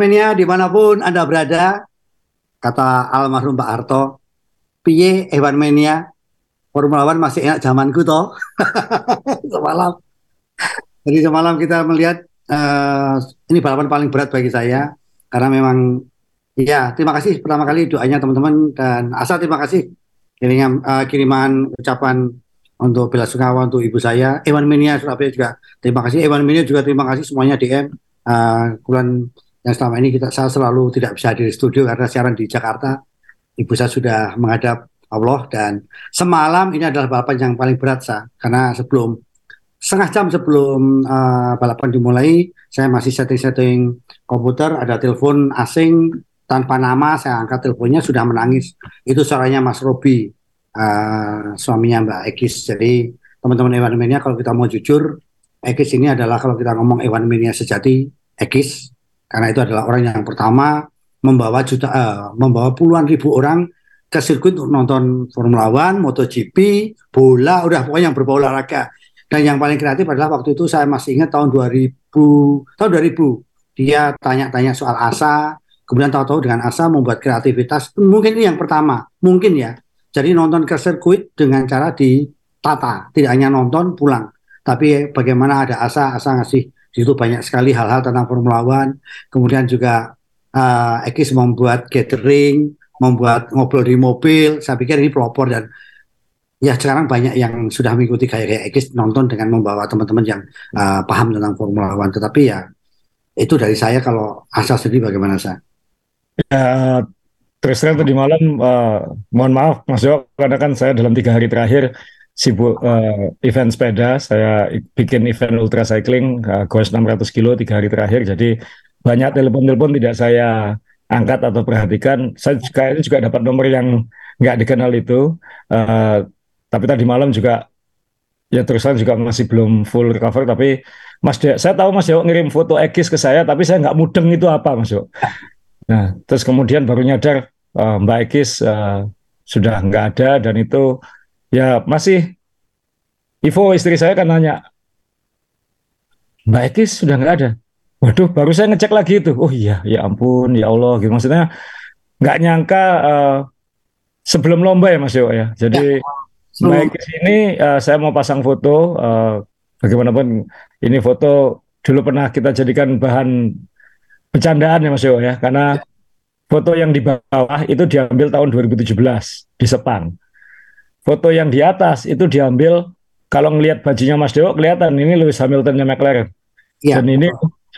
Evanmania di mana pun Anda berada, kata almarhum Pak Harto, piye Evanmania, Formula One masih enak zamanku toh. semalam. Jadi semalam kita melihat uh, ini balapan paling berat bagi saya karena memang ya terima kasih pertama kali doanya teman-teman dan asal terima kasih kiriman, uh, kiriman ucapan untuk bela sungkawa untuk ibu saya Ewan Minia Surabaya juga terima kasih Ewan Minia juga terima kasih semuanya DM uh, yang selama ini kita saya selalu tidak bisa di studio karena siaran di Jakarta. Ibu saya sudah menghadap Allah dan semalam ini adalah balapan yang paling berat saya karena sebelum setengah jam sebelum uh, balapan dimulai saya masih setting-setting komputer ada telepon asing tanpa nama saya angkat teleponnya sudah menangis. Itu suaranya Mas Robi uh, suaminya Mbak Ekis. Jadi teman-teman Ewan Mania kalau kita mau jujur Ekis ini adalah kalau kita ngomong Ewan Mania sejati Ekis karena itu adalah orang yang pertama membawa juta uh, membawa puluhan ribu orang ke sirkuit untuk nonton Formula One, MotoGP, bola, udah pokoknya yang berbau olahraga. Dan yang paling kreatif adalah waktu itu saya masih ingat tahun 2000, tahun 2000 dia tanya-tanya soal asa, kemudian tahu-tahu dengan asa membuat kreativitas. Mungkin ini yang pertama, mungkin ya. Jadi nonton ke sirkuit dengan cara ditata, tidak hanya nonton pulang, tapi bagaimana ada asa, asa ngasih di situ banyak sekali hal-hal tentang Formula One. Kemudian juga uh, membuat gathering, membuat ngobrol di mobil. Saya pikir ini pelopor dan ya sekarang banyak yang sudah mengikuti kayak Ekis nonton dengan membawa teman-teman yang uh, paham tentang Formula One. Tetapi ya itu dari saya kalau asal sendiri bagaimana saya? Ya, terus terang tadi malam uh, mohon maaf Mas Jo karena kan saya dalam tiga hari terakhir sibuk uh, event sepeda, saya bikin event ultra cycling, uh, goes 600 kilo tiga hari terakhir, jadi banyak telepon-telepon tidak saya angkat atau perhatikan. Saya ini juga dapat nomor yang nggak dikenal itu, uh, tapi tadi malam juga ya terusan juga masih belum full recover, tapi Mas De, saya tahu Mas Dewo ngirim foto Ekis ke saya, tapi saya nggak mudeng itu apa Mas Dewo. Nah, terus kemudian baru nyadar uh, Mbak Ekis uh, sudah nggak ada dan itu ya masih Ivo istri saya kan nanya Mbak Ekis sudah nggak ada? Waduh baru saya ngecek lagi itu. Oh iya ya ampun ya Allah gitu maksudnya nggak nyangka uh, sebelum lomba ya Mas Yo ya. Jadi ya. Mbak Ekis ini uh, saya mau pasang foto uh, bagaimanapun ini foto dulu pernah kita jadikan bahan bercandaan ya Mas Yo ya. Karena foto yang di bawah itu diambil tahun 2017 di Sepang foto yang di atas itu diambil kalau ngelihat bajunya Mas Dewo kelihatan ini Lewis Hamiltonnya McLaren. Ya. Dan ini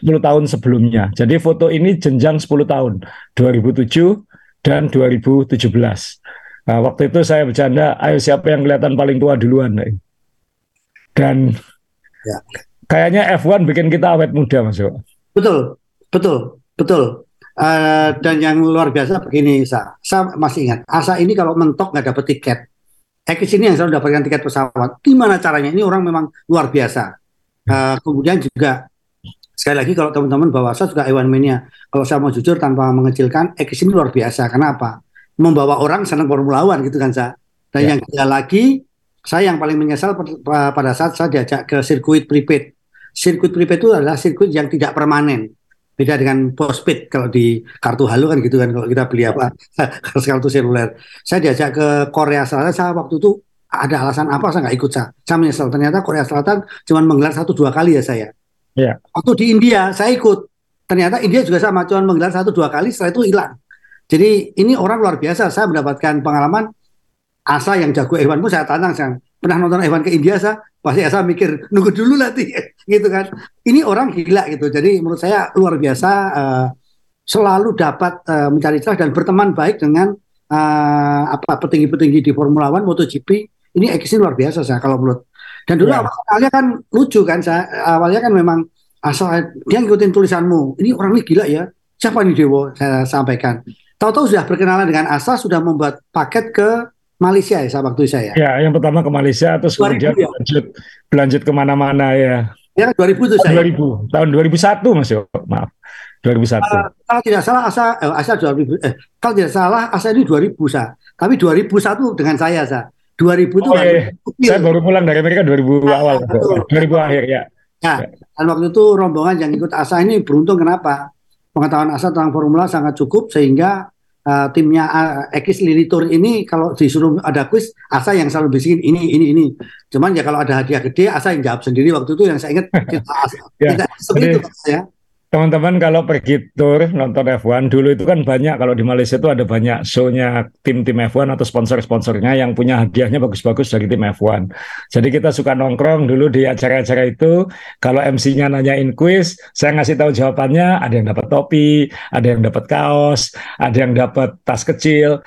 10 tahun sebelumnya. Jadi foto ini jenjang 10 tahun, 2007 dan 2017. Nah, waktu itu saya bercanda, ayo siapa yang kelihatan paling tua duluan. Dan ya. kayaknya F1 bikin kita awet muda, Mas Dewo. Betul, betul, betul. Uh, dan yang luar biasa begini, Sa. saya masih ingat, Asa ini kalau mentok nggak dapat tiket, Ekis ini yang selalu dapatkan tiket pesawat. Gimana caranya? Ini orang memang luar biasa. Uh, kemudian juga sekali lagi kalau teman-teman bawa saya juga Ewan Mania. Kalau saya mau jujur tanpa mengecilkan, Ekis ini luar biasa. Kenapa? Membawa orang senang Formula One gitu kan saya. Dan ya. yang ketiga lagi, saya yang paling menyesal pada saat saya diajak ke sirkuit prepaid. Sirkuit prepaid itu adalah sirkuit yang tidak permanen beda dengan postpaid kalau di kartu halu kan gitu kan kalau kita beli apa kartu seluler. Saya diajak ke Korea Selatan saya waktu itu ada alasan apa saya nggak ikut saya saya menyesal. Ternyata Korea Selatan cuma menggelar satu dua kali ya saya yeah. waktu di India saya ikut. Ternyata India juga sama cuma menggelar satu dua kali setelah itu hilang. Jadi ini orang luar biasa. Saya mendapatkan pengalaman asa yang jago Ewan pun saya tantang saya pernah nonton Ewan ke India saya pasti asa mikir nunggu dulu nanti gitu kan. Ini orang gila gitu. Jadi menurut saya luar biasa uh, selalu dapat uh, mencari celah dan berteman baik dengan uh, apa petinggi-petinggi di Formula One MotoGP. Ini eksis luar biasa saya kalau menurut. Dan dulu yeah. awalnya kan lucu kan saya awalnya kan memang asal dia ngikutin tulisanmu. Ini orang ini gila ya. Siapa nih Dewo? Saya sampaikan. Tahu-tahu sudah berkenalan dengan Asa sudah membuat paket ke Malaysia ya saya waktu saya. Ya, yang pertama ke Malaysia terus kemudian ya? berlanjut berlanjut ke mana-mana ya. Ya 2000 itu saya. 2000 tahun 2001 Mas Yo. Maaf. 2001. Uh, kalau tidak salah asa eh, asa 2000 eh kalau tidak salah asa ini 2000 sa. Tapi 2001 dengan saya sa. 2000 itu oh, iya. Saya baru pulang dari Amerika 2000 nah, awal. Betul. 2000 akhir ya. Ya, dan waktu itu rombongan yang ikut asa ini beruntung kenapa? pengetahuan Asa tentang formula sangat cukup sehingga uh, timnya uh, Ekis Lilitur ini kalau disuruh ada kuis Asa yang selalu bisikin ini ini ini. Cuman ya kalau ada hadiah gede Asa yang jawab sendiri. Waktu itu yang saya ingat kita Ya, tidak jadi- seperti itu ya Teman-teman kalau pergi tour nonton F1 dulu itu kan banyak kalau di Malaysia itu ada banyak show-nya tim-tim F1 atau sponsor-sponsornya yang punya hadiahnya bagus-bagus dari tim F1. Jadi kita suka nongkrong dulu di acara-acara itu. Kalau MC-nya nanyain quiz, saya ngasih tahu jawabannya. Ada yang dapat topi, ada yang dapat kaos, ada yang dapat tas kecil.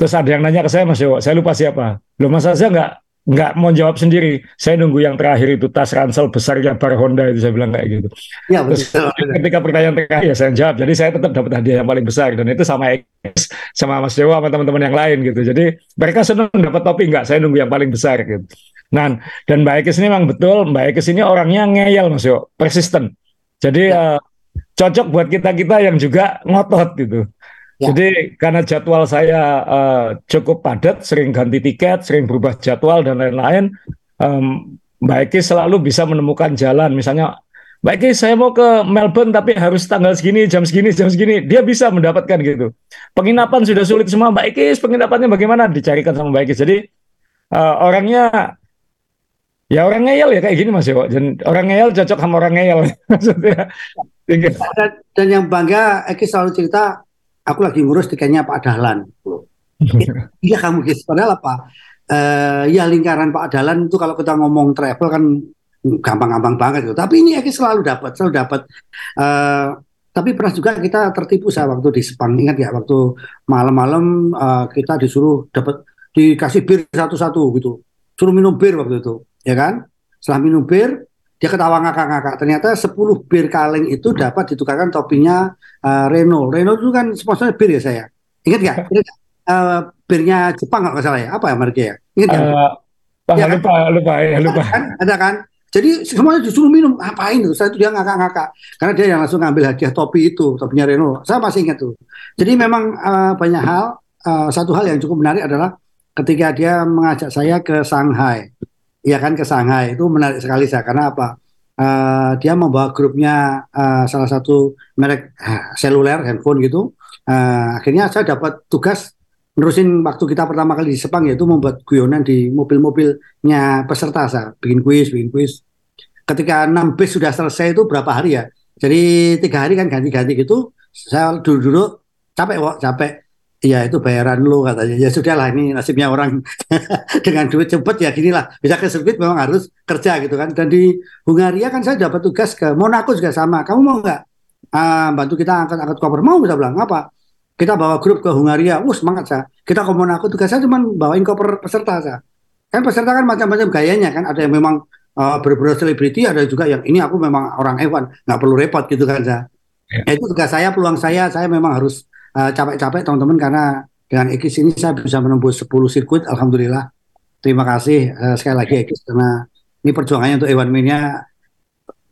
Terus ada yang nanya ke saya Mas Yowo, saya lupa siapa. Loh Mas Azza nggak nggak mau jawab sendiri. Saya nunggu yang terakhir itu tas ransel besarnya bar Honda itu saya bilang kayak gitu. ya Terus betul ketika pertanyaan terakhir ya saya jawab. Jadi saya tetap dapat hadiah yang paling besar dan itu sama X, sama Mas Dewa sama teman-teman yang lain gitu. Jadi mereka senang dapat topi nggak? Saya nunggu yang paling besar gitu. Nah, dan Mbak Ekis ini memang betul, Mbak Ekis ini orangnya ngeyel Mas Yo, persisten. Jadi eh, cocok buat kita-kita yang juga ngotot gitu. Ya. Jadi karena jadwal saya eh, cukup padat, sering ganti tiket, sering berubah jadwal dan lain-lain, em, Mbak Ekis selalu bisa menemukan jalan. Misalnya Mbak Ki, saya mau ke Melbourne tapi harus tanggal segini, jam segini, jam segini. Dia bisa mendapatkan gitu. Penginapan sudah sulit semua. Mbak Ki, penginapannya bagaimana? Dicarikan sama Mbak Ki. Jadi eh, orangnya ya orang ngeyel ya kayak gini Mas Yo. Dan orang ngeyel cocok sama orang ngeyel. Maksudnya. dan, dan yang bangga Ekis selalu cerita aku lagi ngurus tiketnya Pak Dahlan iya kamu guys padahal apa Eh ya lingkaran Pak Dahlan itu kalau kita ngomong travel kan gampang-gampang banget gitu. Tapi ini Ekis selalu dapat, selalu dapat. Eh tapi pernah juga kita tertipu saya waktu di Sepang. Ingat ya waktu malam-malam eh, kita disuruh dapat dikasih bir satu-satu gitu. Suruh minum bir waktu itu, ya kan? Setelah minum bir, dia ketawa ngakak-ngakak. Ternyata 10 bir kaleng itu dapat ditukarkan topinya eh, Renault. Renault itu kan sponsornya bir ya saya. Ingat nggak? Ingat nggak? Eh, birnya Jepang kalau nggak salah ya. Apa ya mereknya ya? Ingat nggak? Eh, Pak, Ya kan? lupa, lupa, ya lupa. kan ada kan jadi semuanya disuruh minum ngapain tuh saya itu dia ngakak-ngakak karena dia yang langsung ngambil hadiah topi itu topinya Renault saya masih ingat tuh jadi memang eh, banyak hal eh, satu hal yang cukup menarik adalah ketika dia mengajak saya ke Shanghai ya kan ke Shanghai. Itu menarik sekali saya karena apa? Eh, dia membawa grupnya eh, salah satu merek eh, seluler handphone gitu. Eh, akhirnya saya dapat tugas nerusin waktu kita pertama kali di Sepang yaitu membuat guyonan di mobil-mobilnya peserta saya bikin kuis bikin kuis. Ketika 6 bis sudah selesai itu berapa hari ya? Jadi tiga hari kan ganti-ganti gitu. Saya duduk-duduk capek kok capek Iya itu bayaran lu katanya. Ya sudah lah ini nasibnya orang. Dengan duit cepet ya gini lah. Bisa ke sirkuit memang harus kerja gitu kan. Dan di Hungaria kan saya dapat tugas ke Monaco juga sama. Kamu mau nggak? Ah, bantu kita angkat-angkat koper. Mau bisa bilang. Apa? Kita bawa grup ke Hungaria, wah semangat saya. Kita ke Monaco, tugas saya cuma bawain koper peserta saya. Kan peserta kan macam-macam gayanya kan, ada yang memang uh, berburu selebriti, ada juga yang ini aku memang orang Evan, nggak perlu repot gitu kan saya. Ya. Ya, itu tugas saya, peluang saya, saya memang harus uh, capek-capek teman-teman karena dengan Ekis ini saya bisa menembus 10 sirkuit, alhamdulillah. Terima kasih uh, sekali lagi Ekis karena ini perjuangannya untuk Evan Mania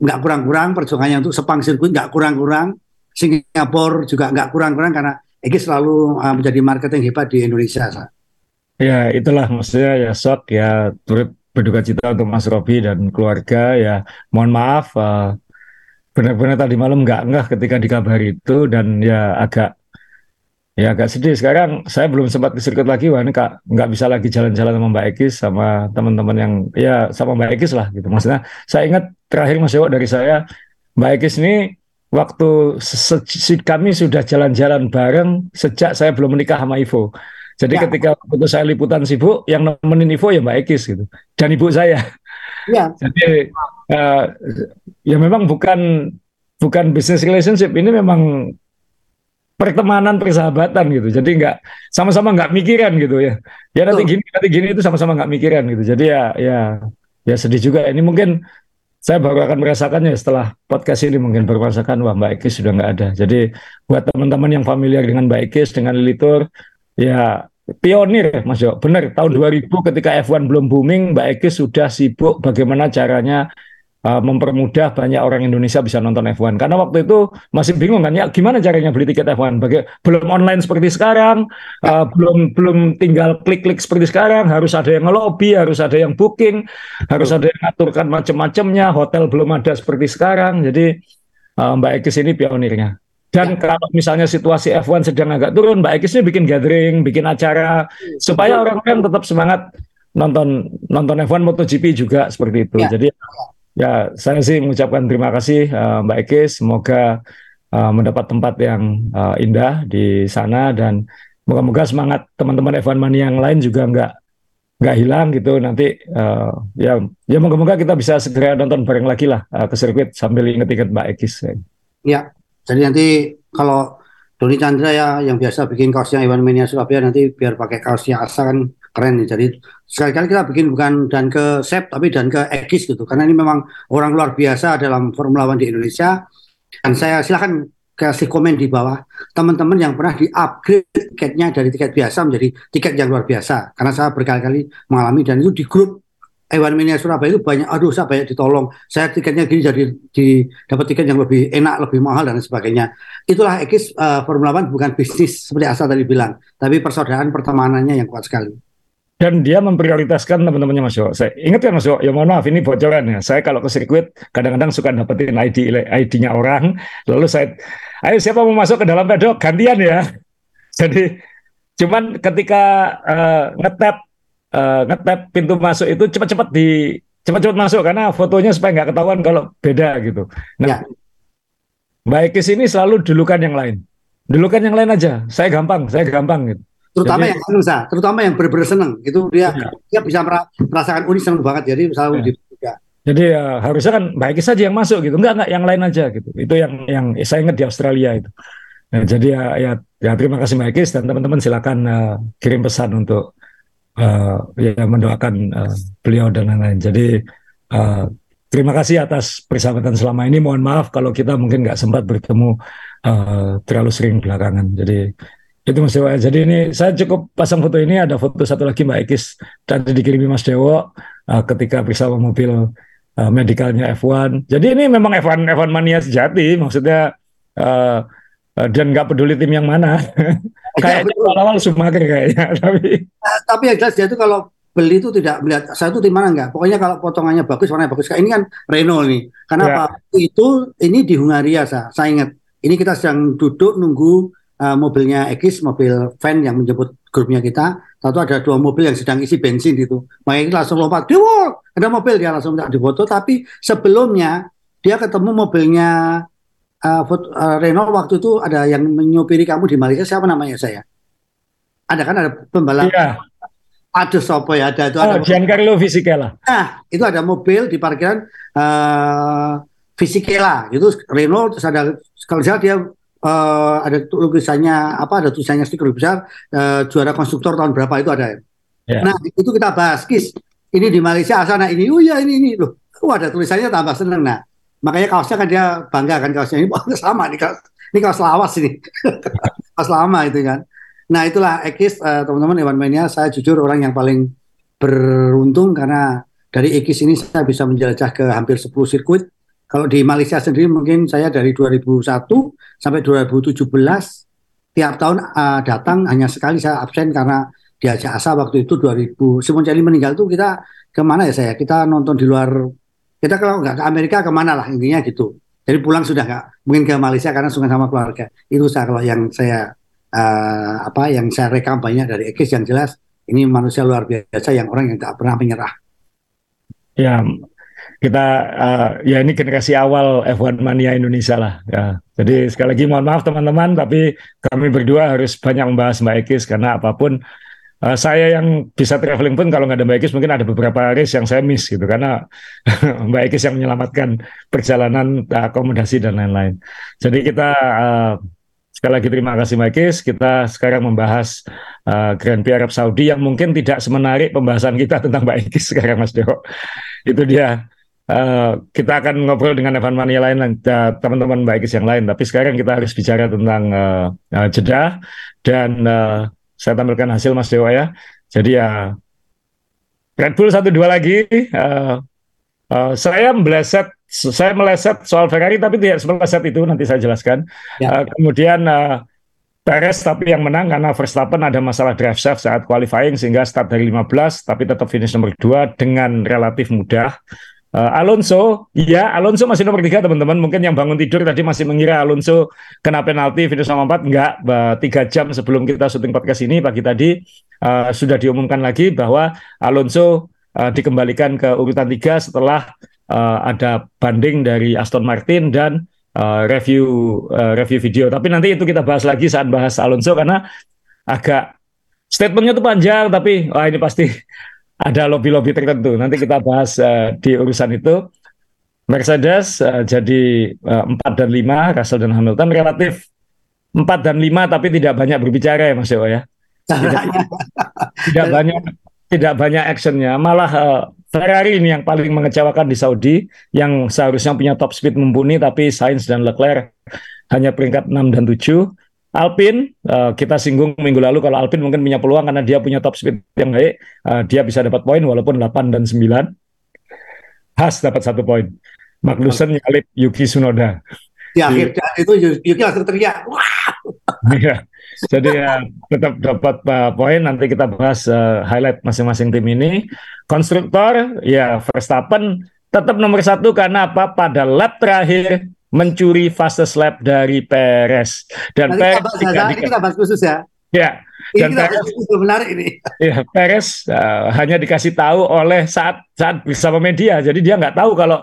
nggak kurang-kurang, perjuangannya untuk Sepang sirkuit nggak kurang-kurang, Singapura juga nggak kurang-kurang karena Eki selalu uh, menjadi marketing hebat di Indonesia. Sa. Ya, itulah maksudnya ya sok ya turut berduka cita untuk Mas Robi dan keluarga ya. Mohon maaf eh, benar-benar tadi malam nggak ngeh ketika dikabari itu dan ya agak ya agak sedih. Sekarang saya belum sempat ke sirkuit lagi, wah ini kak nggak bisa lagi jalan-jalan sama Mbak Ekis sama teman-teman yang ya sama Mbak Ekis lah gitu. Maksudnya saya ingat terakhir Mas Dewo dari saya Mbak Ekis ini waktu se- se- kami sudah jalan-jalan bareng sejak saya belum menikah sama Ivo. Jadi Ya. ketika waktu saya liputan sibuk, yang nemenin Ivo ya Mbak Ekis gitu. Dan ibu saya. Ya, Jadi eh, ya memang bukan bukan business relationship, ini memang pertemanan persahabatan gitu. Jadi nggak sama-sama nggak mikiran gitu ya. Ya nanti gini nanti gini itu sama-sama nggak mikiran gitu. Jadi ya ya ya sedih juga. Ini mungkin saya baru akan merasakannya setelah podcast ini mungkin baru merasakan wah Mbak Ekis sudah nggak ada. Jadi buat teman-teman yang familiar dengan Mbak Ekis dengan Lilitur ya pionir Mas Jo. Benar tahun 2000 ketika F1 belum booming Mbak Ekis sudah sibuk bagaimana caranya uh, mempermudah banyak orang Indonesia bisa nonton F1 karena waktu itu masih bingung kan ya gimana caranya beli tiket F1 Baga- belum online seperti sekarang uh, belum belum tinggal klik-klik seperti sekarang harus ada yang ngelobi harus ada yang booking harus ada yang ngaturkan macam-macamnya hotel belum ada seperti sekarang jadi uh, Mbak Ekis ini pionirnya Dan ya. kalau misalnya situasi F1 sedang agak turun, Mbak Ekis ini bikin gathering, bikin acara hmm. supaya orang-orang tetap semangat nonton nonton F1 MotoGP juga seperti itu. Ya. Jadi ya saya sih mengucapkan terima kasih uh, Mbak Ekis, semoga uh, mendapat tempat yang uh, indah di sana dan moga-moga semangat teman-teman F1 Mania yang lain juga nggak nggak hilang gitu nanti uh, ya ya moga-moga kita bisa segera nonton bareng lagi lah uh, ke sirkuit sambil inget-inget Mbak Ekis. Ya, jadi nanti kalau Doni Chandra ya yang biasa bikin kaosnya Iwan Mania Surabaya nanti biar pakai kaosnya Asa kan keren nih. Jadi sekali-kali kita bikin bukan dan ke Sep tapi dan ke Ekis gitu. Karena ini memang orang luar biasa dalam Formula One di Indonesia. Dan saya silahkan kasih komen di bawah teman-teman yang pernah di-upgrade tiketnya dari tiket biasa menjadi tiket yang luar biasa. Karena saya berkali-kali mengalami dan itu di grup Ewan Mania Surabaya itu banyak, aduh saya banyak ditolong, saya tiketnya gini jadi di dapat tiket yang lebih enak, lebih mahal dan sebagainya. Itulah Ekis uh, Formula One bukan bisnis seperti Asa tadi bilang, tapi persaudaraan pertemanannya yang kuat sekali. Dan dia memprioritaskan teman-temannya Mas Yo. Saya ingat ya Mas Yo, ya mohon maaf ini bocoran ya. Saya kalau ke sirkuit kadang-kadang suka dapetin ID ID-nya orang, lalu saya, ayo siapa mau masuk ke dalam pedok gantian ya. Jadi cuman ketika uh, ngetap uh, ngetap pintu masuk itu cepat-cepat di cepat-cepat masuk karena fotonya supaya nggak ketahuan kalau beda gitu. Nah, ya. baik ke sini selalu dulukan yang lain. Dulukan yang lain aja. Saya gampang, saya gampang gitu. Terutama jadi, yang senang, terutama yang benar-benar senang. Itu dia ya. dia bisa merasakan unik senang banget. Jadi selalu ya. ya. Jadi ya harusnya kan baik saja yang masuk gitu. Enggak enggak yang lain aja gitu. Itu yang yang saya ingat di Australia itu. Nah, jadi ya, ya ya terima kasih Mbak Ekis dan teman-teman silakan uh, kirim pesan untuk uh, ya mendoakan uh, beliau dan lain-lain. Jadi uh, terima kasih atas persahabatan selama ini. Mohon maaf kalau kita mungkin nggak sempat bertemu uh, terlalu sering belakangan. Jadi itu Mas Dewa. Jadi ini saya cukup pasang foto ini ada foto satu lagi Mbak Ekis dan dikirimi Mas Dewo uh, ketika bersama mobil uh, medikalnya F1. Jadi ini memang F1 F1 mania sejati. Maksudnya uh, uh, dan nggak peduli tim yang mana. kayak awal-awal Schumacher kayaknya tapi uh, tapi yang jelas dia itu kalau beli itu tidak melihat saya itu di mana enggak pokoknya kalau potongannya bagus warnanya bagus kayak ini kan Renault nih karena ya. apa itu ini di Hungaria saya, saya ingat ini kita sedang duduk nunggu uh, mobilnya Ekis mobil van yang menjemput grupnya kita satu ada dua mobil yang sedang isi bensin gitu makanya langsung lompat Dewo ada mobil dia langsung minta difoto tapi sebelumnya dia ketemu mobilnya uh, uh, Renault waktu itu ada yang menyupiri kamu di Malaysia siapa namanya saya? Ada kan ada pembalap. Iya. Ada sopo ya ada itu oh, ada. Giancarlo Fisichella. Nah itu ada mobil di parkiran uh, Fisichella itu Renault terus ada kalau saya dia uh, ada tulisannya apa ada tulisannya stiker besar uh, juara konstruktor tahun berapa itu ada. Yeah. Nah itu kita bahas kis ini di Malaysia asal nah ini oh ya ini ini loh. Oh ada tulisannya tambah seneng nah makanya kaosnya kan dia bangga kan kaosnya ini sama nih kaos ini kaos lawas ini kaos lama itu kan nah itulah Ekis uh, teman-teman Ewan Mania saya jujur orang yang paling beruntung karena dari Ekis ini saya bisa menjelajah ke hampir 10 sirkuit kalau di Malaysia sendiri mungkin saya dari 2001 sampai 2017 tiap tahun uh, datang hanya sekali saya absen karena diajak asa waktu itu 2000 Simon Jali meninggal tuh kita ke mana ya saya? Kita nonton di luar kita kalau nggak ke Amerika ke mana lah intinya gitu. Jadi pulang sudah nggak mungkin ke Malaysia karena sungai sama keluarga. Itu saya kalau yang saya uh, apa yang saya rekam banyak dari Ekis yang jelas ini manusia luar biasa yang orang yang tak pernah menyerah. Ya kita uh, ya ini generasi awal F1 mania Indonesia lah ya jadi sekali lagi mohon maaf teman-teman tapi kami berdua harus banyak membahas Mbak Ekis karena apa pun Uh, saya yang bisa traveling pun kalau nggak ada Mbak Ekis mungkin ada beberapa race yang saya miss gitu karena Mbak Ekis yang menyelamatkan perjalanan akomodasi dan lain-lain. Jadi kita uh, sekali lagi terima kasih Mbak Ekis. Kita sekarang membahas uh, Grand Prix Arab Saudi yang mungkin tidak semenarik pembahasan kita tentang Mbak Ekis sekarang Mas Dewo. Itu dia. Uh, kita akan ngobrol dengan Evan Mania lain teman-teman Mbak Ekis yang lain. Tapi sekarang kita harus bicara tentang uh, uh, jeda dan uh, saya tampilkan hasil Mas Dewa ya. Jadi ya Red Bull satu dua lagi. Uh, uh, saya meleset, saya meleset soal Ferrari tapi tidak semeleset itu nanti saya jelaskan. Ya. Uh, kemudian uh, Perez tapi yang menang karena Verstappen ada masalah drive shaft saat qualifying sehingga start dari 15 tapi tetap finish nomor 2 dengan relatif mudah. Uh, Alonso, ya Alonso masih nomor tiga teman-teman. Mungkin yang bangun tidur tadi masih mengira Alonso kena penalti finish nomor empat. Enggak, tiga jam sebelum kita syuting podcast ini pagi tadi uh, sudah diumumkan lagi bahwa Alonso uh, dikembalikan ke urutan tiga setelah uh, ada banding dari Aston Martin dan uh, review uh, review video. Tapi nanti itu kita bahas lagi saat bahas Alonso karena agak statementnya itu panjang tapi wah ini pasti ada lobby-lobby tertentu. Nanti kita bahas uh, di urusan itu. Mercedes uh, jadi uh, 4 dan 5, Russell dan Hamilton relatif 4 dan 5 tapi tidak banyak berbicara ya Mas Ewa ya. Tidak, tidak banyak tidak banyak actionnya. Malah uh, Ferrari ini yang paling mengecewakan di Saudi yang seharusnya punya top speed mumpuni tapi Sainz dan Leclerc hanya peringkat 6 dan 7. Alpin uh, kita singgung minggu lalu kalau Alpin mungkin punya peluang karena dia punya top speed yang baik, uh, dia bisa dapat poin walaupun 8 dan 9. Has dapat satu poin. Magnussen nyalip Yuki Tsunoda. Di akhir itu Yuki langsung teriak. Wah. Iya. Jadi ya tetap dapat uh, poin. Nanti kita bahas uh, highlight masing-masing tim ini. Konstruktor ya Verstappen tetap nomor satu karena apa? Pada lap terakhir mencuri fastest lap dari Perez dan Perez kita bahas, ini kita bahas khusus ya. Ya. Dan ini Perez, khusus menarik ini. Ya, Perez uh, hanya dikasih tahu oleh saat saat bersama media. Jadi dia nggak tahu kalau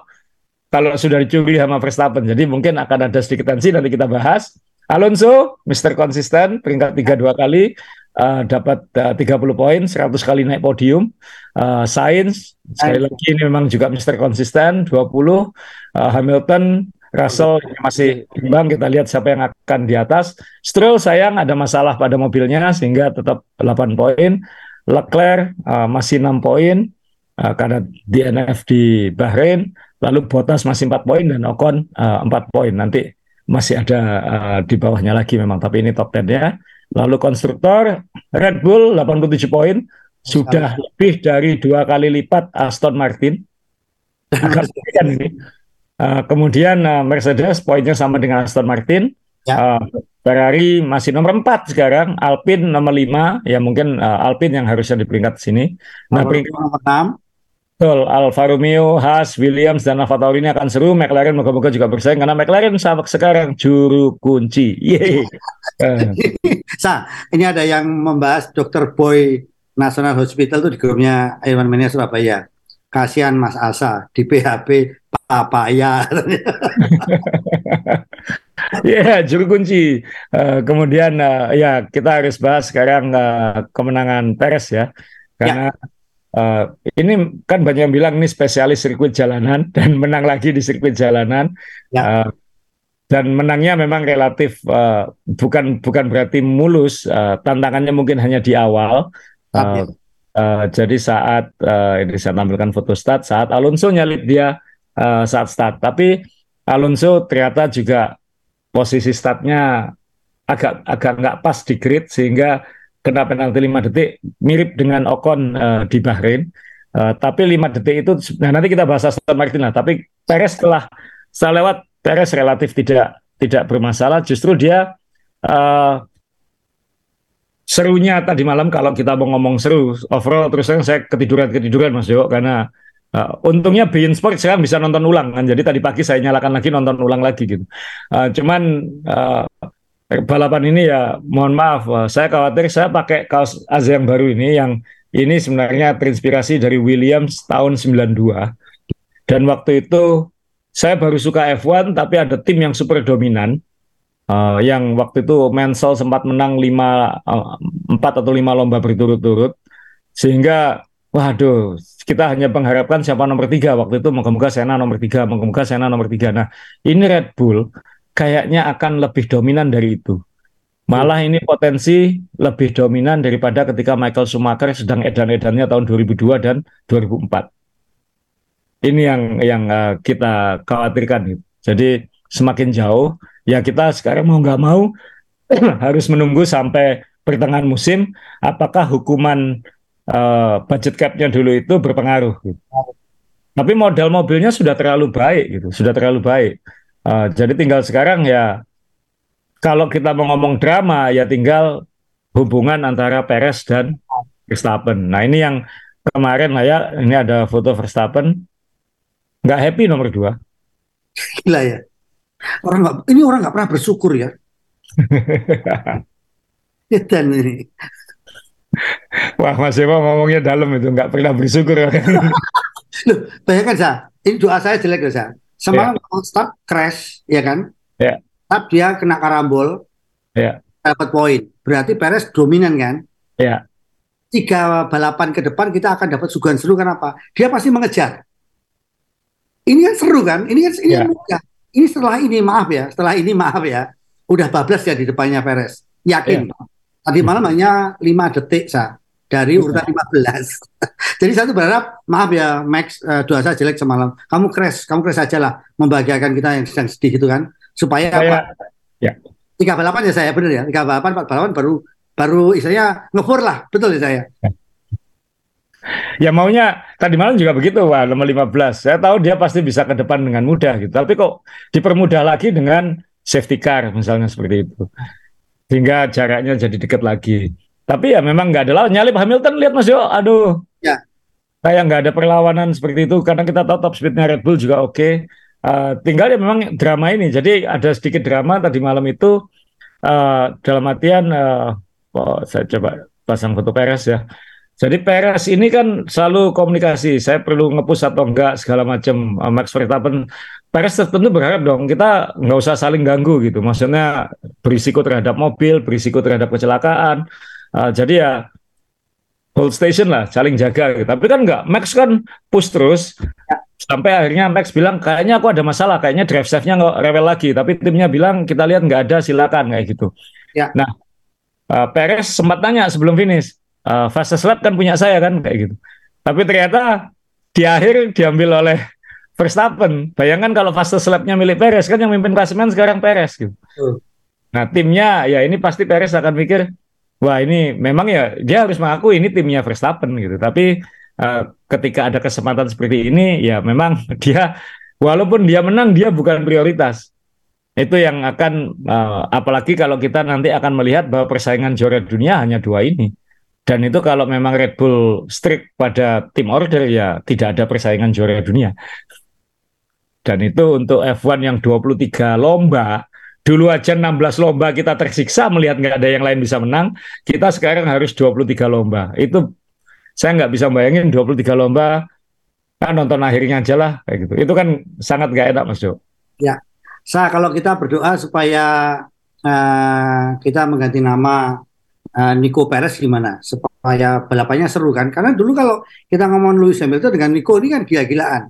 kalau sudah dicuri sama Verstappen. Jadi mungkin akan ada sedikit tensi nanti kita bahas. Alonso, Mister Konsisten, peringkat tiga dua kali, uh, dapat uh, 30 poin, 100 kali naik podium. Uh, Sainz, sekali lagi ini memang juga Mister Konsisten, 20. Uh, Hamilton, Russell masih imbang kita lihat siapa yang akan di atas. Stroll sayang ada masalah pada mobilnya sehingga tetap 8 poin. Leclerc uh, masih 6 poin uh, karena DNF di Bahrain. Lalu Bottas masih 4 poin dan Ocon uh, 4 poin. Nanti masih ada uh, di bawahnya lagi memang tapi ini top 10 ya. Lalu konstruktor Red Bull 87 poin sudah lebih dari dua kali lipat Aston Martin. Ini Uh, kemudian uh, Mercedes poinnya sama dengan Aston Martin. Ya. Uh, Ferrari masih nomor 4 sekarang, Alpine nomor 5, ya mungkin uh, Alpine yang harusnya di peringkat sini. Nah, peringkat nomor 6. Betul, Alfa Romeo, Haas, Williams, dan Alfa Tauri ini akan seru. McLaren moga-moga juga bersaing karena McLaren sampai sekarang juru kunci. Yeay. Sa, ini ada yang membahas Dr. Boy National Hospital itu di grupnya Iron Mania Surabaya. Kasihan Mas Asa di PHP apa ya Ya, yeah, juru kunci. Uh, kemudian uh, ya kita harus bahas sekarang uh, kemenangan Perez ya, karena yeah. uh, ini kan banyak yang bilang ini spesialis sirkuit jalanan dan menang lagi di sirkuit jalanan. Yeah. Ya. Uh, dan menangnya memang relatif uh, bukan bukan berarti mulus, uh, tantangannya mungkin hanya di awal. Uh, uh, jadi saat uh, ini saya tampilkan foto start saat Alonso nyalip dia uh, saat start. Tapi Alonso ternyata juga posisi startnya agak agak nggak pas di grid sehingga kena penalti 5 detik mirip dengan Ocon uh, di Bahrain. Uh, tapi 5 detik itu nah nanti kita bahas Aston Martin lah. Tapi Perez setelah setelah lewat Perez relatif tidak tidak bermasalah. Justru dia uh, serunya tadi malam kalau kita mau ngomong seru overall terus saya ketiduran ketiduran Mas Jo karena Uh, untungnya Bein Sport sekarang bisa nonton ulang kan. Jadi tadi pagi saya nyalakan lagi nonton ulang lagi gitu. Uh, cuman uh, balapan ini ya mohon maaf, uh, saya khawatir saya pakai kaos Aza yang baru ini yang ini sebenarnya terinspirasi dari Williams tahun 92. Dan waktu itu saya baru suka F1 tapi ada tim yang super dominan. Uh, yang waktu itu Mansell sempat menang 5 uh, 4 atau 5 lomba berturut-turut sehingga Waduh, kita hanya mengharapkan siapa nomor tiga waktu itu. Moga-moga Sena nomor tiga, moga-moga Sena nomor tiga. Nah, ini Red Bull kayaknya akan lebih dominan dari itu. Malah ini potensi lebih dominan daripada ketika Michael Schumacher sedang edan-edannya tahun 2002 dan 2004. Ini yang yang uh, kita khawatirkan. Jadi semakin jauh, ya kita sekarang mau nggak mau harus menunggu sampai pertengahan musim. Apakah hukuman uh, budget capnya dulu itu berpengaruh. Gitu. Tapi modal mobilnya sudah terlalu baik gitu, sudah terlalu baik. Uh, jadi tinggal sekarang ya kalau kita mau ngomong drama ya tinggal hubungan antara Perez dan Verstappen. Nah ini yang kemarin lah ya, ini ada foto Verstappen. nggak happy nomor dua. Gila ya. Orang nggak, ini orang nggak pernah bersyukur ya. Dan ini. Wah Mas Eva ngomongnya dalam itu nggak pernah bersyukur. Loh, bayangkan saya, ini doa saya jelek loh saya. Semalam yeah. start crash, ya kan? Ya. Yeah. Start dia kena karambol, ya. Yeah. dapat poin. Berarti Perez dominan kan? Ya. Yeah. Tiga balapan ke depan kita akan dapat suguhan seru kenapa? Dia pasti mengejar. Ini kan seru kan? Ini kan ini yeah. mudah. Ini setelah ini maaf ya, setelah ini maaf ya, udah bablas ya di depannya Perez. Yakin. Yeah. Tadi malam hanya lima detik sa dari iya. urutan 15. Jadi saya berharap maaf ya Max uh, doa saya jelek semalam. Kamu crash, kamu crash aja lah membahagiakan kita yang sedang sedih gitu kan. Supaya saya, apa? Ya. Tiga balapan ya saya benar ya. Tiga balapan, empat balapan baru baru istilahnya ngefur lah, betul ya saya. Ya. ya maunya tadi malam juga begitu, wah nomor 15. Saya tahu dia pasti bisa ke depan dengan mudah gitu. Tapi kok dipermudah lagi dengan safety car misalnya seperti itu sehingga jaraknya jadi dekat lagi. Tapi ya memang nggak ada lawan. Nyalip Hamilton lihat Mas Yo, aduh. Ya. Kayak nggak ada perlawanan seperti itu karena kita tahu top speednya Red Bull juga oke. Okay. Uh, tinggal ya memang drama ini. Jadi ada sedikit drama tadi malam itu uh, dalam artian uh, oh, saya coba pasang foto Perez ya. Jadi Perez ini kan selalu komunikasi. Saya perlu ngepus atau enggak segala macam. Uh, Max Verstappen Perez tentu berharap dong kita nggak usah saling ganggu gitu. Maksudnya berisiko terhadap mobil, berisiko terhadap kecelakaan. Uh, jadi ya hold station lah, saling jaga. Gitu. Tapi kan nggak, Max kan push terus. Sampai akhirnya Max bilang kayaknya aku ada masalah, kayaknya drive safe-nya nggak rewel lagi. Tapi timnya bilang kita lihat nggak ada, silakan kayak gitu. Ya. Nah, uh, Perez sempat tanya sebelum finish, uh, fastest lap kan punya saya kan kayak gitu. Tapi ternyata di akhir diambil oleh Verstappen. Bayangkan kalau fase slapnya milik Perez kan yang memimpin klasemen sekarang Perez gitu. Uh. Nah timnya ya ini pasti Perez akan mikir wah ini memang ya dia harus mengaku ini timnya Verstappen gitu. Tapi uh, ketika ada kesempatan seperti ini ya memang dia walaupun dia menang dia bukan prioritas. Itu yang akan uh, apalagi kalau kita nanti akan melihat bahwa persaingan juara dunia hanya dua ini. Dan itu kalau memang Red Bull strict pada tim order ya tidak ada persaingan juara dunia. Dan itu untuk F1 yang 23 lomba, dulu aja 16 lomba kita tersiksa melihat nggak ada yang lain bisa menang, kita sekarang harus 23 lomba. Itu saya nggak bisa bayangin 23 lomba, kan nonton akhirnya aja lah, kayak gitu. Itu kan sangat nggak enak Mas Jo. Ya, saya kalau kita berdoa supaya uh, kita mengganti nama uh, Nico Perez gimana supaya balapannya seru kan karena dulu kalau kita ngomong Lewis Hamilton dengan Nico ini kan gila-gilaan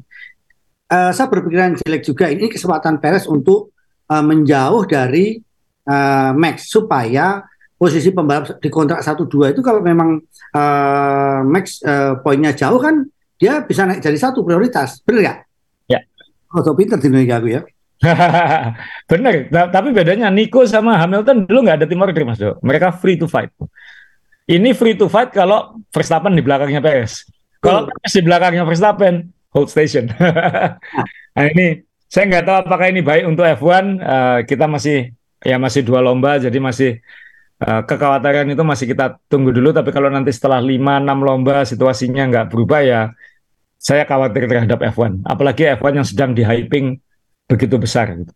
uh, saya berpikiran jelek juga ini kesempatan Perez untuk uh, menjauh dari uh, Max supaya posisi pembalap di kontrak satu dua itu kalau memang uh, Max uh, poinnya jauh kan dia bisa naik jadi satu prioritas, benar nggak? Ya. Oh, so pinter di Indonesia aku ya. Benar, tapi bedanya Nico sama Hamilton dulu nggak ada tim order mas Do. Mereka free to fight. Ini free to fight kalau Verstappen di belakangnya Perez. Kalau oh. Perez di belakangnya Verstappen, hold station. nah ini saya nggak tahu apakah ini baik untuk F1. Uh, eh, kita masih ya masih dua lomba, jadi masih uh, kekhawatiran itu masih kita tunggu dulu. Tapi kalau nanti setelah 5-6 lomba situasinya nggak berubah ya, saya khawatir terhadap F1. Apalagi F1 yang sedang di hyping begitu besar. Gitu.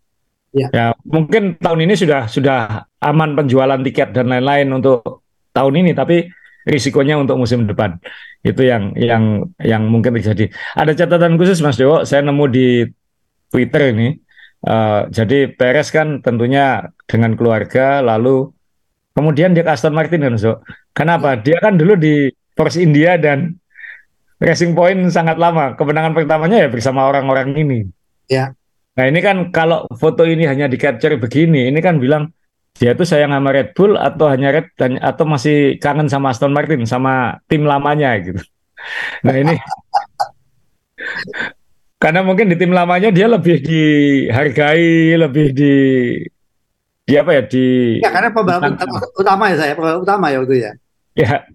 Ya. ya mungkin tahun ini sudah sudah aman penjualan tiket dan lain-lain untuk tahun ini, tapi risikonya untuk musim depan. Itu yang yang yang mungkin terjadi. Ada catatan khusus Mas Dewo, saya nemu di Twitter ini. Uh, jadi Perez kan tentunya dengan keluarga, lalu kemudian dia ke Aston Martin kan, so. Kenapa? Dia kan dulu di Force India dan Racing Point sangat lama. Kemenangan pertamanya ya bersama orang-orang ini. Ya. Nah ini kan kalau foto ini hanya di capture begini, ini kan bilang dia tuh sayang sama Red Bull atau hanya Red dan atau masih kangen sama Aston Martin sama tim lamanya gitu. Nah ini karena mungkin di tim lamanya dia lebih dihargai, lebih di di apa ya di ya karena pembalap utama ya saya pembalap utama ya waktu ya. Ya,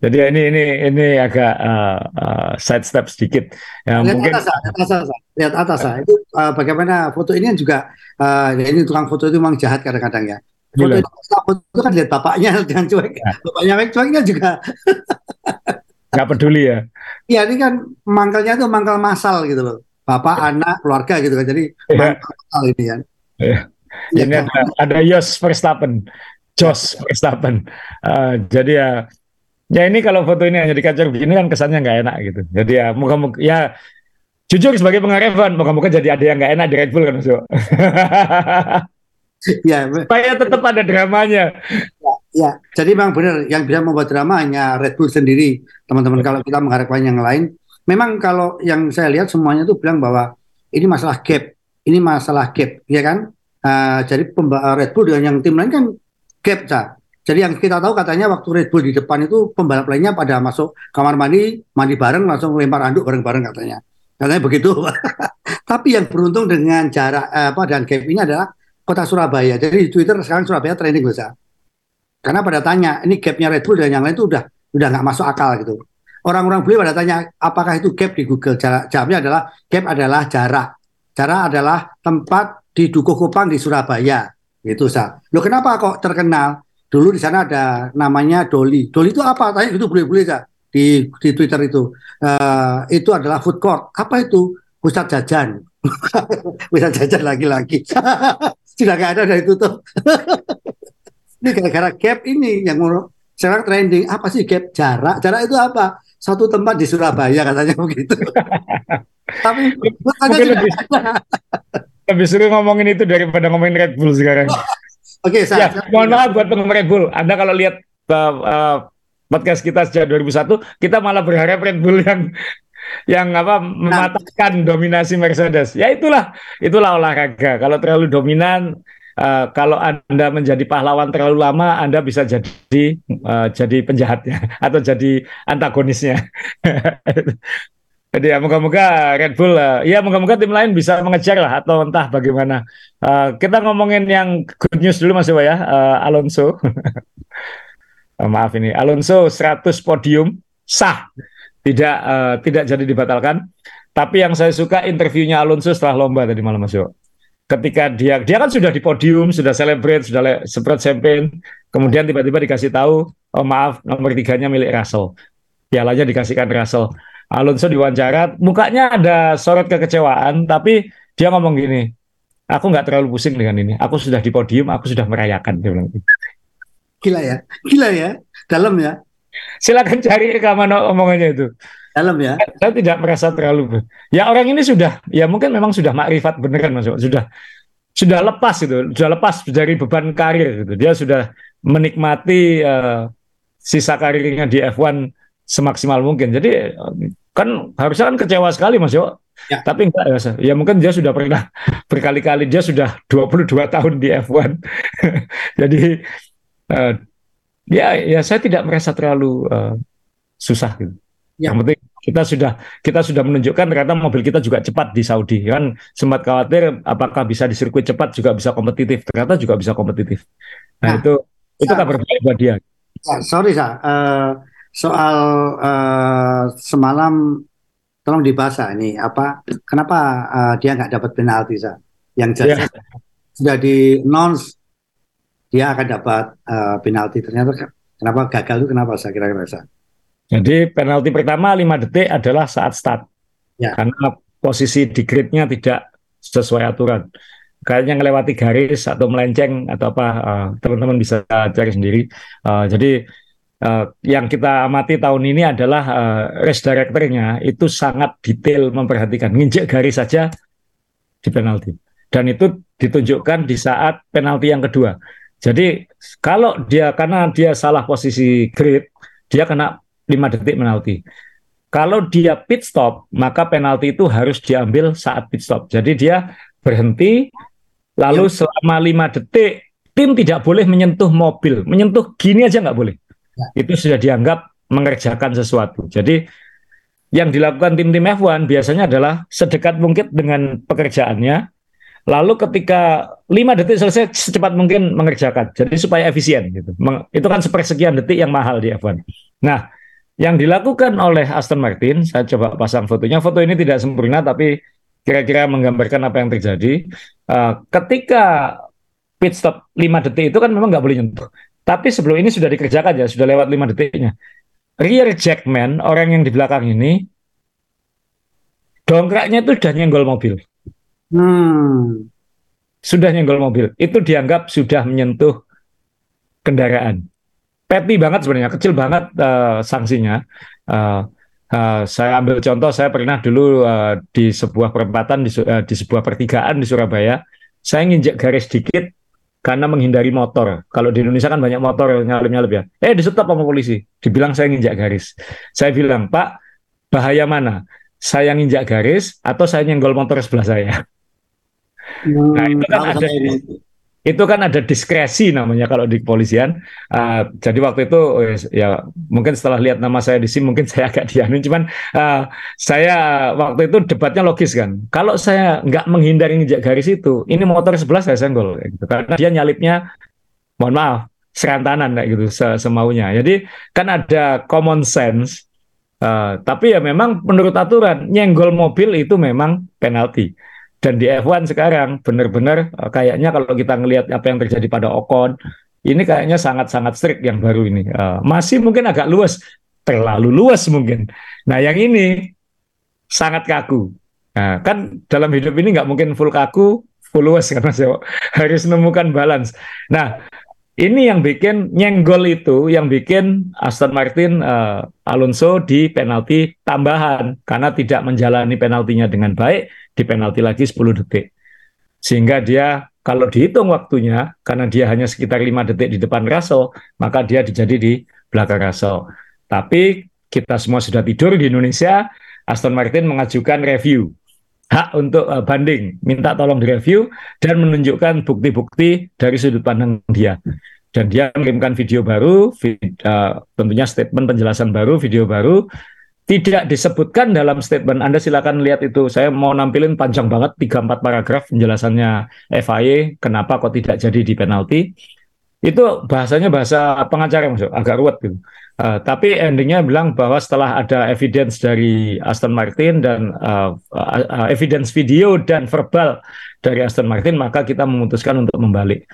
jadi ini ini ini agak uh, uh, side step sedikit. Ya, lihat mungkin... atas, lihat atas, lihat atas. Itu uh, bagaimana foto ini juga uh, ini tukang foto itu memang jahat kadang-kadang ya. Foto itu, foto kan lihat bapaknya dengan cuek, ya. bapaknya cuek cueknya juga. Gak peduli ya. Iya ini kan mangkalnya itu mangkal masal gitu loh. bapak, anak, keluarga gitu kan. Jadi Iya. mantap ini kan. Iya. Ya, Ini kan? ada, ada Jos Verstappen, Jos Verstappen. Eh, jadi ya, ya ini kalau foto ini hanya dikacau begini kan kesannya nggak enak gitu. Jadi ya, moga-moga ya jujur sebagai pengarang F1, moga-moga jadi ada yang nggak enak di Red Bull kan Mas Yo. Ya, Supaya tetap ada dramanya. Ya. Jadi memang benar yang bisa membuat drama hanya Red Bull sendiri, teman-teman. Kalau kita mengharapkan yang lain, memang kalau yang saya lihat semuanya itu bilang bahwa ini masalah gap, ini masalah gap, ya kan? Eh, jadi pemba- Red Bull dengan yang tim lain kan gap, Cak. Jadi yang kita tahu katanya waktu Red Bull di depan itu pembalap lainnya pada masuk kamar mandi, mandi bareng langsung lempar anduk bareng-bareng katanya. Katanya begitu. Tapi yang beruntung dengan jarak eh, apa dan gap ini adalah kota Surabaya. Jadi di Twitter sekarang Surabaya trending besar. Karena pada tanya, ini gapnya Red Bull dan yang lain itu udah udah nggak masuk akal gitu. Orang-orang beli pada tanya, apakah itu gap di Google? Jarak, jawabnya adalah gap adalah jarak. Jarak adalah tempat di Dukuh Kupang di Surabaya. Gitu, Sa. Loh kenapa kok terkenal? Dulu di sana ada namanya Doli. Doli itu apa? Tanya gitu boleh-boleh, Sa. Di, di Twitter itu. Eh, itu adalah food court. Apa itu? Pusat jajan. Pusat jajan lagi-lagi. Sudah nggak ada dari tutup. ini gara-gara gap ini yang sekarang trending apa sih gap jarak jarak itu apa satu tempat di Surabaya katanya begitu tapi Mungkin lebih, ada. lebih seru ngomongin itu daripada ngomongin Red Bull sekarang. oke Ya, saya, mohon maaf buat penggemar Red Bull. Anda kalau lihat uh, uh, podcast kita sejak 2001, kita malah berharap Red Bull yang yang apa mematahkan dominasi Mercedes. Ya itulah, itulah olahraga. Kalau terlalu dominan, uh, kalau Anda menjadi pahlawan terlalu lama, Anda bisa jadi uh, jadi penjahatnya atau jadi antagonisnya. Jadi ya moga-moga Red Bull, uh, ya moga-moga tim lain bisa mengejar lah atau entah bagaimana. Uh, kita ngomongin yang good news dulu Mas Iwa ya, uh, Alonso. Uh, maaf ini, Alonso 100 podium sah, tidak uh, tidak jadi dibatalkan. Tapi yang saya suka interviewnya Alonso setelah lomba tadi malam Mas Iwa. Ketika dia dia kan sudah di podium, sudah celebrate, sudah semprot champagne, kemudian tiba-tiba dikasih tahu, oh maaf nomor tiganya milik Russell, pialanya dikasihkan Russell. Alonso diwawancara, mukanya ada sorot kekecewaan, tapi dia ngomong gini, aku nggak terlalu pusing dengan ini. Aku sudah di podium, aku sudah merayakan. Dia bilang gila ya gila ya dalam ya Silakan cari rekaman omongannya itu. Dalam ya Saya tidak merasa terlalu. Ya orang ini sudah, ya mungkin memang sudah makrifat beneran mas, sudah sudah lepas itu, sudah lepas dari beban karir gitu. Dia sudah menikmati eh, sisa karirnya di F1 semaksimal mungkin. Jadi eh, kan harusnya kan kecewa sekali Mas Yo. Ya. Tapi enggak ya, ya mungkin dia sudah pernah berkali-kali dia sudah 22 tahun di F1. Jadi eh, ya ya saya tidak merasa terlalu eh, susah gitu. Ya. Yang penting kita sudah kita sudah menunjukkan ternyata mobil kita juga cepat di Saudi kan sempat khawatir apakah bisa di sirkuit cepat juga bisa kompetitif ternyata juga bisa kompetitif nah, Nah, itu itu ya. kabar baik buat dia Ya, sorry sa Eh, soal eh, semalam tolong dibahas ini apa kenapa eh, dia nggak dapat penalti sa yang jelas Ya. sudah di announce dia akan dapat eh, penalti ternyata ke- kenapa gagal itu kenapa saya kira-kira sa jadi penalti pertama 5 detik adalah saat start. Ya. karena posisi di gridnya tidak sesuai aturan. Kayaknya ngelewati garis atau melenceng atau apa eh, teman-teman bisa cari sendiri. Eh, jadi eh, yang kita amati tahun ini adalah eh, race directornya itu sangat detail memperhatikan. Nginjek garis saja di penalti. Dan itu ditunjukkan di saat penalti yang kedua. Jadi kalau dia karena dia salah posisi grid dia kena 5 detik penalti. Kalau dia pit stop maka penalti itu harus diambil saat pit stop. Jadi dia berhenti lalu selama 5 detik tim tidak boleh menyentuh mobil. Menyentuh gini aja nggak boleh. Itu sudah dianggap mengerjakan sesuatu. Jadi yang dilakukan tim-tim F1 biasanya adalah sedekat mungkin dengan pekerjaannya lalu ketika 5 detik selesai secepat mungkin mengerjakan. Jadi supaya efisien gitu. Itu kan sepersekian detik yang mahal di F1 nah yang dilakukan oleh Aston Martin saya coba pasang fotonya foto ini tidak sempurna tapi kira-kira menggambarkan apa yang terjadi Eh, ketika pit stop 5 detik itu kan memang nggak boleh nyentuh tapi sebelum ini sudah dikerjakan ya sudah lewat 5 detiknya rear jackman orang yang di belakang ini dongkraknya itu sudah nyenggol mobil. Hmm. Sudah nyenggol mobil. Itu dianggap sudah menyentuh kendaraan. Petty banget sebenarnya, kecil banget uh, sanksinya. Uh, uh, saya ambil contoh, saya pernah dulu uh, di sebuah perempatan, di, uh, di sebuah pertigaan di Surabaya, saya nginjek garis dikit karena menghindari motor. Kalau di Indonesia kan banyak motor nyalip-nyalip ya. Eh, disetop sama polisi. Dibilang saya nginjak garis. Saya bilang, Pak, bahaya mana? Saya nginjak garis atau saya nyenggol motor sebelah saya? Hmm, nah itu kan ada itu kan ada diskresi namanya kalau di kepolisian. Uh, jadi waktu itu ya mungkin setelah lihat nama saya di sini mungkin saya agak diamin. Cuman uh, saya waktu itu debatnya logis kan. Kalau saya nggak menghindari injak garis itu, ini motor sebelah saya senggol gitu. Karena dia nyalipnya, mohon maaf, serantanan kayak gitu semaunya. Jadi kan ada common sense. Uh, tapi ya memang menurut aturan nyenggol mobil itu memang penalti. Dan di F1 sekarang benar-benar uh, kayaknya kalau kita ngelihat apa yang terjadi pada Ocon, ini kayaknya sangat-sangat strict yang baru ini. Uh, masih mungkin agak luas, terlalu luas mungkin. Nah yang ini sangat kaku. Nah, kan dalam hidup ini nggak mungkin full kaku, full luas kan Mas Harus menemukan balance. Nah, ini yang bikin nyenggol itu, yang bikin Aston Martin uh, Alonso di penalti tambahan karena tidak menjalani penaltinya dengan baik di penalti lagi 10 detik. Sehingga dia kalau dihitung waktunya, karena dia hanya sekitar 5 detik di depan Russell, maka dia dijadi di belakang Russell. Tapi kita semua sudah tidur di Indonesia, Aston Martin mengajukan review hak untuk uh, banding, minta tolong direview dan menunjukkan bukti-bukti dari sudut pandang dia. Dan dia mengirimkan video baru, vid, uh, tentunya statement penjelasan baru, video baru tidak disebutkan dalam statement. Anda silakan lihat itu. Saya mau nampilin panjang banget 3-4 paragraf penjelasannya FIA kenapa kok tidak jadi di penalti. Itu bahasanya bahasa pengacara maksud, agak ruwet gitu. Uh, tapi endingnya bilang bahwa setelah ada evidence dari Aston Martin dan uh, uh, evidence video dan verbal dari Aston Martin, maka kita memutuskan untuk membalik.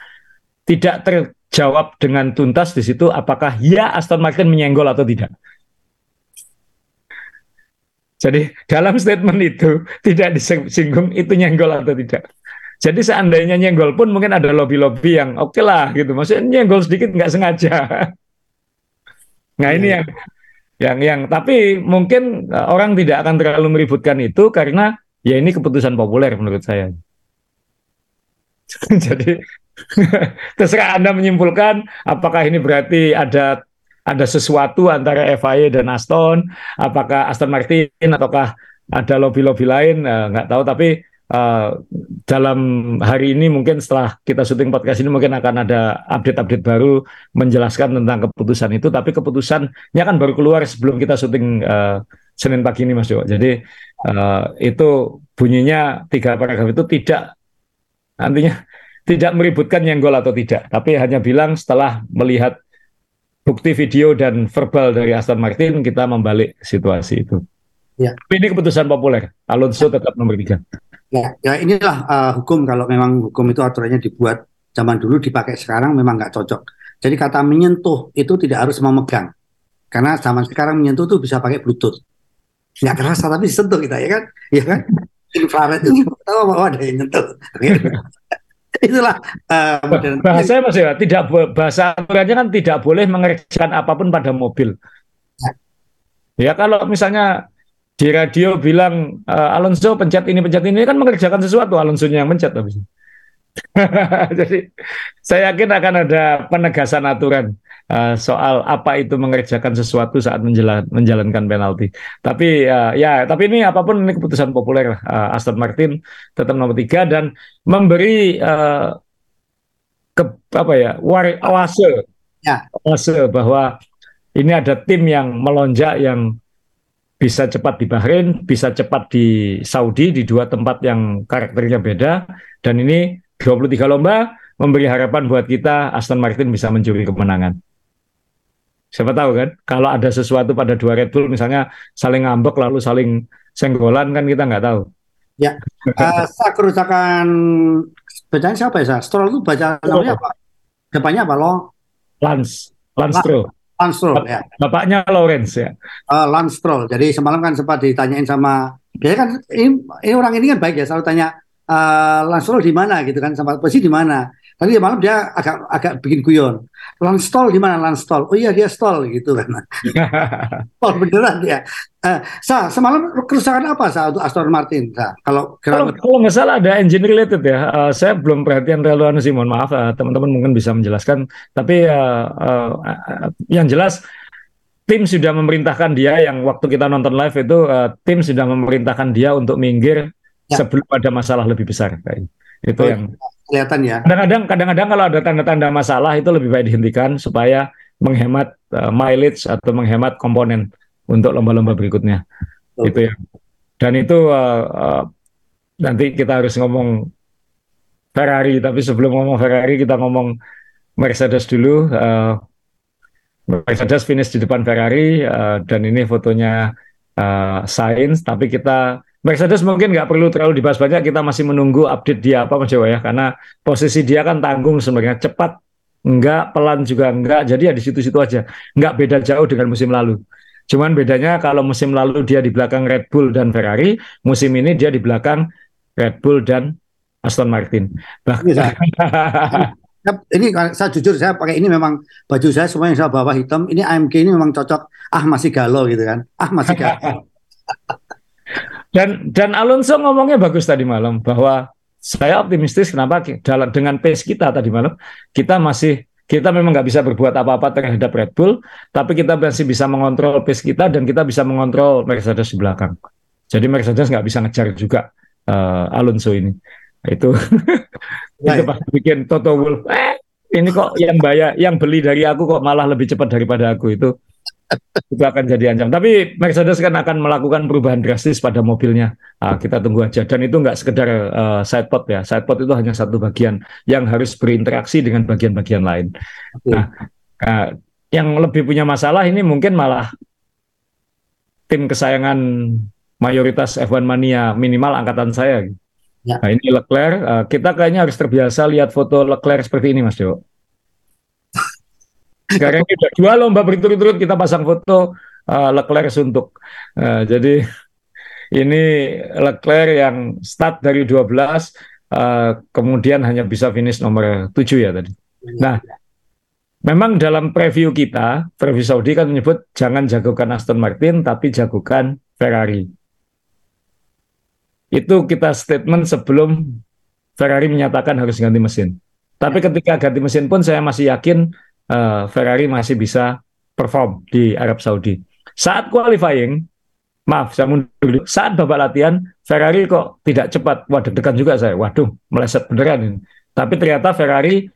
Tidak terjawab dengan tuntas di situ apakah ya Aston Martin menyenggol atau tidak. Jadi dalam statement itu tidak disinggung itu nyenggol atau tidak. Jadi seandainya nyenggol pun mungkin ada lobby-lobby yang oke okay lah gitu. Maksudnya nyenggol sedikit nggak sengaja. Nah ini iya. yang yang yang tapi mungkin uh, orang tidak akan terlalu meributkan itu karena ya ini keputusan populer menurut saya. Jadi terserah Anda menyimpulkan apakah ini berarti ada ada sesuatu antara FIA dan Aston, apakah Aston Martin ataukah ada lobby-lobby lain, uh, nggak tahu. Tapi uh, dalam hari ini mungkin setelah kita syuting podcast ini mungkin akan ada update-update baru menjelaskan tentang keputusan itu. Tapi keputusannya kan baru keluar sebelum kita syuting uh, Senin pagi ini, Mas Jo. Jadi uh, itu bunyinya tiga paragraf itu tidak nantinya tidak meributkan nyenggol atau tidak, tapi hanya bilang setelah melihat bukti video dan verbal dari Aston Martin kita membalik situasi itu. Ya. Ini keputusan populer. Alonso tetap nomor tiga. Ya, ya inilah uh, hukum kalau memang hukum itu aturannya dibuat zaman dulu dipakai sekarang memang nggak cocok. Jadi kata menyentuh itu tidak harus memegang. Karena zaman sekarang menyentuh itu bisa pakai Bluetooth. Nggak kerasa tapi disentuh kita ya kan? Ya kan? Infrared itu tahu bahwa ada yang nyentuh. itulah uh, bahasa mas ya tidak bahasa aturannya kan tidak boleh mengerjakan apa pun pada mobil ya kalau misalnya di radio bilang uh, Alonso pencet ini pencet ini kan mengerjakan sesuatu Alonso yang mencet habis jadi saya yakin akan ada penegasan aturan uh, soal apa itu mengerjakan sesuatu saat menjalan, menjalankan penalti. Tapi uh, ya, tapi ini apa pun ini keputusan populer uh, Aston Martin tetap nomor tiga dan memberi uh, ke apa ya war, awase, ya. bahwa ini ada tim yang melonjak yang bisa cepat di Bahrain, bisa cepat di Saudi di dua tempat yang karakternya beda dan ini 23 lomba memberi harapan buat kita Aston Martin bisa mencuri kemenangan. Siapa tahu kan, kalau ada sesuatu pada dua Red Bull misalnya saling ngambek lalu saling senggolan kan kita nggak tahu. Ya, uh, kerusakan bacaan siapa ya? Stroll itu baca namanya apa? Depannya apa lo? Lance, Lance Stroll. Lance Stroll ya. Bapaknya Lawrence ya. Uh. Jadi semalam kan sempat ditanyain sama biasanya kan ini, ini orang ini kan baik ya selalu tanya uh, Lance Stroll di mana gitu kan sama posisi di mana Tadi malam dia agak agak bikin guyon. Lance Stroll di mana Lance Stroll? Oh iya dia stall gitu kan. stall beneran dia. Uh, sa, semalam kerusakan apa sa untuk Aston Martin? Sa? Kalau kalau, kalau nggak salah ada engine related ya. Uh, saya belum perhatian terlalu sih, mohon maaf. Uh, teman-teman mungkin bisa menjelaskan. Tapi uh, uh, uh, yang jelas tim sudah memerintahkan dia yang waktu kita nonton live itu uh, tim sudah memerintahkan dia untuk minggir ya. sebelum ada masalah lebih besar. Kayak. Itu oh, yang kelihatan ya. Kadang-kadang kadang-kadang kalau ada tanda-tanda masalah itu lebih baik dihentikan supaya menghemat uh, mileage atau menghemat komponen untuk lomba-lomba berikutnya. Oh. Itu ya. Dan itu uh, uh, nanti kita harus ngomong Ferrari, tapi sebelum ngomong Ferrari kita ngomong Mercedes dulu. Uh, Mercedes finish di depan Ferrari uh, dan ini fotonya uh, Sainz, tapi kita Mercedes mungkin nggak perlu terlalu dibahas banyak, kita masih menunggu update dia apa Mas Jawa ya, karena posisi dia kan tanggung sebenarnya. Cepat, enggak pelan juga enggak, jadi ya di situ-situ aja, enggak beda jauh dengan musim lalu. Cuman bedanya kalau musim lalu dia di belakang Red Bull dan Ferrari, musim ini dia di belakang Red Bull dan Aston Martin. Bahkan ini saya jujur saya pakai ini memang baju saya semua yang saya bawa hitam. Ini AMG ini memang cocok. Ah masih galau gitu kan. Ah masih galau Dan dan Alonso ngomongnya bagus tadi malam bahwa saya optimistis kenapa dalam dengan pace kita tadi malam kita masih kita memang nggak bisa berbuat apa-apa terhadap Red Bull, tapi kita masih bisa mengontrol pace kita dan kita bisa mengontrol Mercedes di belakang. Jadi Mercedes nggak bisa ngejar juga uh, Alonso ini. Itu itu pasti bikin Toto Wolff. Eh, ini kok yang bayar, yang beli dari aku kok malah lebih cepat daripada aku itu itu akan jadi ancam. Tapi Mercedes kan akan melakukan perubahan drastis pada mobilnya. Nah, kita tunggu aja. Dan itu nggak sekedar uh, sidepod ya. Sidepod itu hanya satu bagian yang harus berinteraksi dengan bagian-bagian lain. Okay. Nah, uh, yang lebih punya masalah ini mungkin malah tim kesayangan mayoritas F1 mania minimal angkatan saya. Ya. Nah ini Leclerc, uh, kita kayaknya harus terbiasa lihat foto Leclerc seperti ini, Mas Dewo. Sekarang udah dua lomba berturut-turut kita pasang foto uh, Leclerc suntuk. Uh, jadi ini Leclerc yang start dari 12 uh, kemudian hanya bisa finish nomor 7 ya tadi. Nah, memang dalam preview kita, preview Saudi kan menyebut jangan jagokan Aston Martin tapi jagokan Ferrari. Itu kita statement sebelum Ferrari menyatakan harus ganti mesin. Tapi ketika ganti mesin pun saya masih yakin uh, Ferrari masih bisa perform di Arab Saudi. Saat qualifying, maaf saya mundur dulu, saat babak latihan Ferrari kok tidak cepat. Wah deg-degan juga saya, waduh meleset beneran ini. Tapi ternyata Ferrari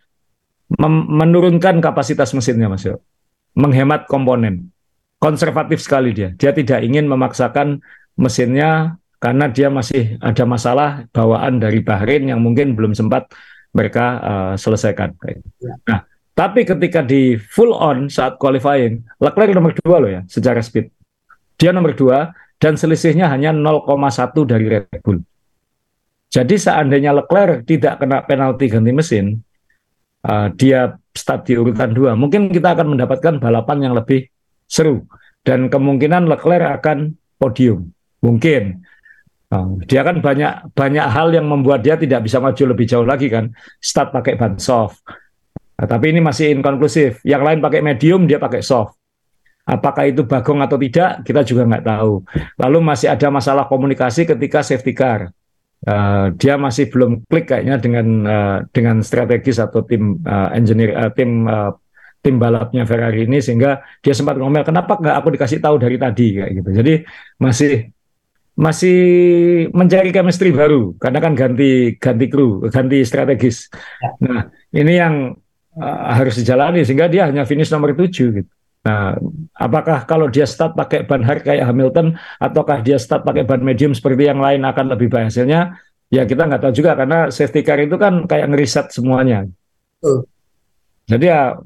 menurunkan kapasitas mesinnya Mas Yo. Menghemat komponen. Konservatif sekali dia. Dia tidak ingin memaksakan mesinnya karena dia masih ada masalah bawaan dari Bahrain yang mungkin belum sempat mereka uh, selesaikan. Ya. Nah, tapi ketika di full on saat qualifying, Leclerc nomor dua loh ya secara speed. Dia nomor dua dan selisihnya hanya 0,1 dari Red Bull. Jadi seandainya Leclerc tidak kena penalti ganti mesin, uh, dia start di urutan dua, mungkin kita akan mendapatkan balapan yang lebih seru dan kemungkinan Leclerc akan podium. Mungkin uh, dia kan banyak banyak hal yang membuat dia tidak bisa maju lebih jauh lagi kan. Start pakai ban soft, Nah, tapi ini masih inkonklusif. Yang lain pakai medium, dia pakai soft. Apakah itu bagong atau tidak, kita juga nggak tahu. Lalu masih ada masalah komunikasi ketika safety car. Uh, dia masih belum klik kayaknya dengan uh, dengan strategis atau tim uh, engineer uh, tim uh, tim balapnya Ferrari ini sehingga dia sempat ngomel kenapa nggak aku dikasih tahu dari tadi kayak gitu. Jadi masih masih mencari chemistry baru karena kan ganti ganti kru, ganti strategis. Ya. Nah, ini yang uh, harus dijalani sehingga dia hanya finish nomor tujuh gitu. Nah, apakah kalau dia start pakai ban hard kayak Hamilton ataukah dia start pakai ban medium seperti yang lain akan lebih baik hasilnya? Ya kita nggak tahu juga karena safety car itu kan kayak ngeriset semuanya. Uh. Jadi ya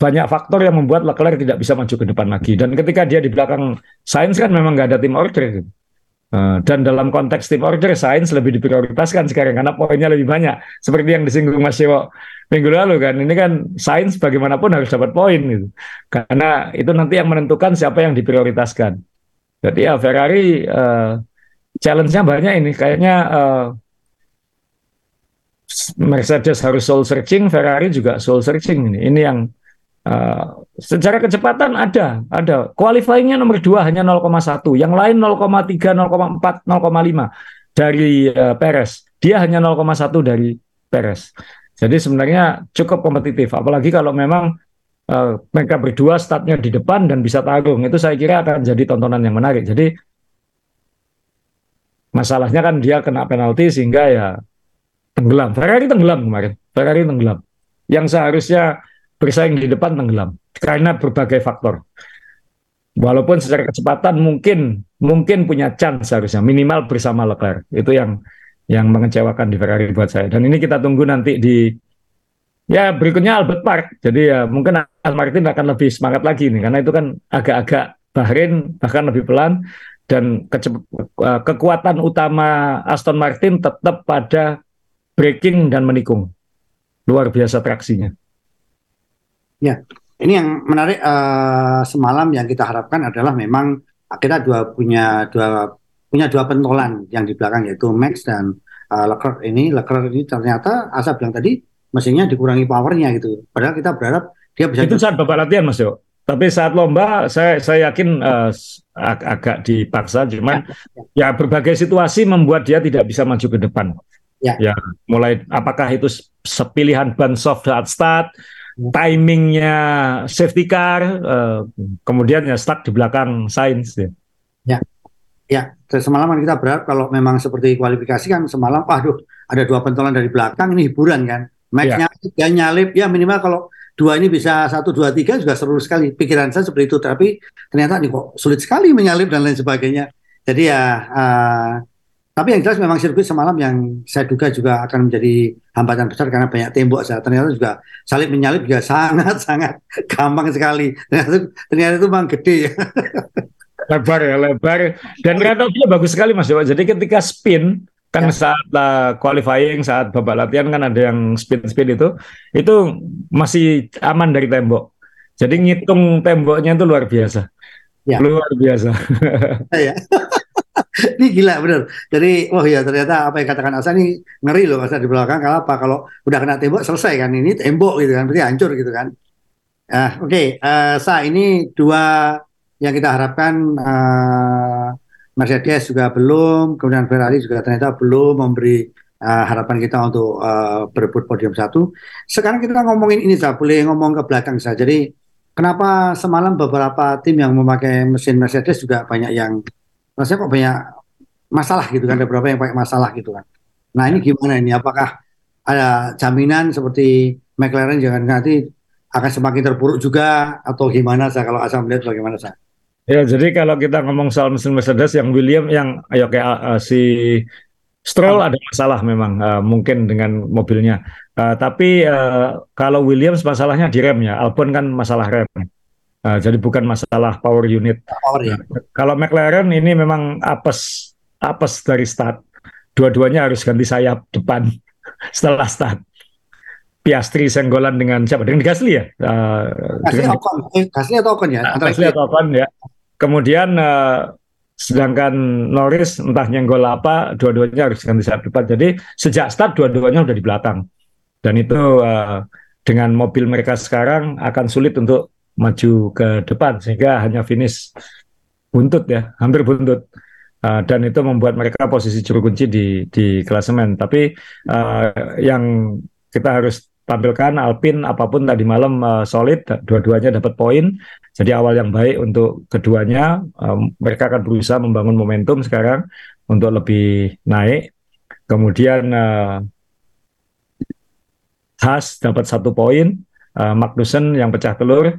banyak faktor yang membuat Leclerc tidak bisa maju ke depan lagi. Dan ketika dia di belakang Sainz kan memang nggak ada tim order. Gitu. Uh, dan dalam konteks tim order, Sainz lebih diprioritaskan sekarang karena poinnya lebih banyak. Seperti yang disinggung Mas Dewo minggu lalu kan ini kan sains bagaimanapun harus dapat poin gitu karena itu nanti yang menentukan siapa yang diprioritaskan jadi ya Ferrari uh, challenge-nya banyak ini. Kayaknya uh, Mercedes harus soul searching, Ferrari juga soul searching ini. Ini yang uh, secara kecepatan ada, ada. Qualifying-nya nomor dua hanya 0,1, yang lain 0,3, 0,4, 0,5 dari uh, Perez. Dia hanya 0,1 dari Perez. Jadi sebenarnya cukup kompetitif, apalagi kalau memang uh, mereka berdua startnya di depan dan bisa tarung. Itu saya kira akan jadi tontonan yang menarik. Jadi masalahnya kan dia kena penalti sehingga ya tenggelam. Ferrari tenggelam kemarin. Ferrari tenggelam. Yang seharusnya bersaing di depan tenggelam karena berbagai faktor. Walaupun secara kecepatan mungkin mungkin punya chance seharusnya minimal bersama Leclerc. Itu yang yang mengecewakan di Ferrari buat saya. Dan ini kita tunggu nanti di ya berikutnya Albert Park. Jadi ya mungkin Aston Martin akan lebih semangat lagi nih karena itu kan agak-agak Bahrain bahkan lebih pelan dan eh, kekuatan utama Aston Martin tetap pada braking dan menikung. Luar biasa traksinya. Ya, ini yang menarik uh, semalam yang kita harapkan adalah memang kita dua punya dua punya dua pentolan yang di belakang yaitu Max dan uh, Leclerc ini Leclerc ini ternyata Asap bilang tadi mesinnya dikurangi powernya gitu. Padahal kita berharap dia bisa itu saat bapak latihan Mas Yo. Tapi saat lomba saya saya yakin uh, ag agak dipaksa cuman ya, ya. ya berbagai situasi membuat dia tidak bisa maju ke depan. Ya. ya, mulai apakah itu sepilihan ban soft saat start. Timingnya safety car, uh, kemudian ya start di belakang Sainz. Ya. ya, ya. Semalam kita berharap kalau memang seperti kualifikasi kan semalam, waduh ada dua pentolan dari belakang ini hiburan kan. Max-nya ya. nyalip ya minimal kalau dua ini bisa satu dua tiga juga seru sekali. Pikiran saya seperti itu, tapi ternyata ini kok sulit sekali menyalip dan lain sebagainya. Jadi ya. Uh, tapi yang jelas memang sirkuit semalam yang saya duga juga akan menjadi hambatan besar karena banyak tembok. Saya ternyata juga salib menyalip juga sangat sangat gampang sekali. Ternyata, ternyata itu memang gede ya. lebar ya lebar dan rata bagus sekali mas Jawa. Jadi ketika spin kan ya. saat uh, qualifying saat babak latihan kan ada yang spin spin itu itu masih aman dari tembok. Jadi ngitung temboknya itu luar biasa. Ya. Luar biasa. Ya. ini gila bener. Jadi, oh ya ternyata apa yang katakan Asa ini ngeri loh Asa di belakang. Kalau apa? Kalau udah kena tembok selesai kan ini tembok gitu kan, berarti hancur gitu kan. Uh, Oke, okay. uh, Sa ini dua yang kita harapkan uh, Mercedes juga belum, kemudian Ferrari juga ternyata belum memberi uh, harapan kita untuk uh, berebut podium satu. Sekarang kita ngomongin ini, Sa, boleh ngomong ke belakang saja. Jadi kenapa semalam beberapa tim yang memakai mesin Mercedes juga banyak yang rasanya kok banyak masalah gitu kan ada beberapa yang pakai masalah gitu kan. Nah ini gimana ini? Apakah ada jaminan seperti McLaren jangan nanti akan semakin terpuruk juga atau gimana saya kalau asal melihat bagaimana saya ya jadi kalau kita ngomong soal mesin Mercedes yang William yang ayo kayak uh, si Stroll ada masalah memang uh, mungkin dengan mobilnya. Uh, tapi uh, kalau Williams masalahnya di rem ya Albon kan masalah rem Uh, jadi bukan masalah power unit. Power ya. Kalau McLaren ini memang apes apes dari start. Dua-duanya harus ganti sayap depan setelah start. Piastri senggolan dengan siapa? Dengan Gasly ya? Uh, Gasly, dengan... Ocon. Eh, Gasly atau Ocon ya? Antara Gasly atau Ocon ya. Kemudian uh, sedangkan Norris entah nyenggol apa, dua-duanya harus ganti sayap depan. Jadi sejak start dua-duanya udah di belakang. Dan itu uh, dengan mobil mereka sekarang akan sulit untuk maju ke depan sehingga hanya finish buntut ya, hampir buntut. Uh, dan itu membuat mereka posisi juru kunci di di klasemen. Tapi uh, yang kita harus tampilkan Alpin apa pun tadi malam uh, solid, dua-duanya dapat poin. Jadi awal yang baik untuk keduanya. Um, mereka akan berusaha membangun momentum sekarang untuk lebih naik. Kemudian uh, Haas dapat satu poin, uh, Magnussen yang pecah telur,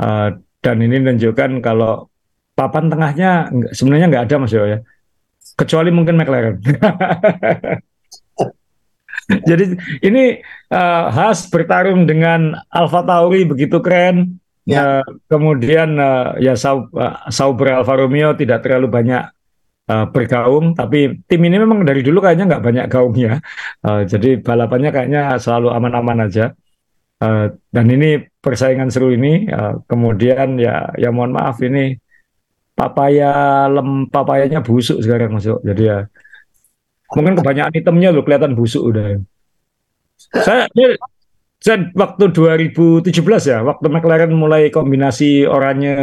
Uh, dan ini menunjukkan kalau papan tengahnya sebenarnya nggak ada Mas Yo ya. Kecuali mungkin McLaren. Jadi ini uh, Haas bertarung dengan Alfa Tauri begitu keren. Ya. Uh, kemudian uh, ya Sau uh, Sauber Alfa Romeo tidak terlalu banyak uh, bergaung, tapi tim ini memang dari dulu kayaknya nggak banyak gaungnya. Uh, jadi balapannya kayaknya selalu aman-aman aja. Uh, dan ini persaingan seru ini, uh, kemudian ya ya mohon maaf ini papaya lem papayanya busuk sekarang masuk. Jadi ya mungkin kebanyakan itemnya loh kelihatan busuk udah. Saya, saya waktu 2017 ya, waktu McLaren mulai kombinasi oranye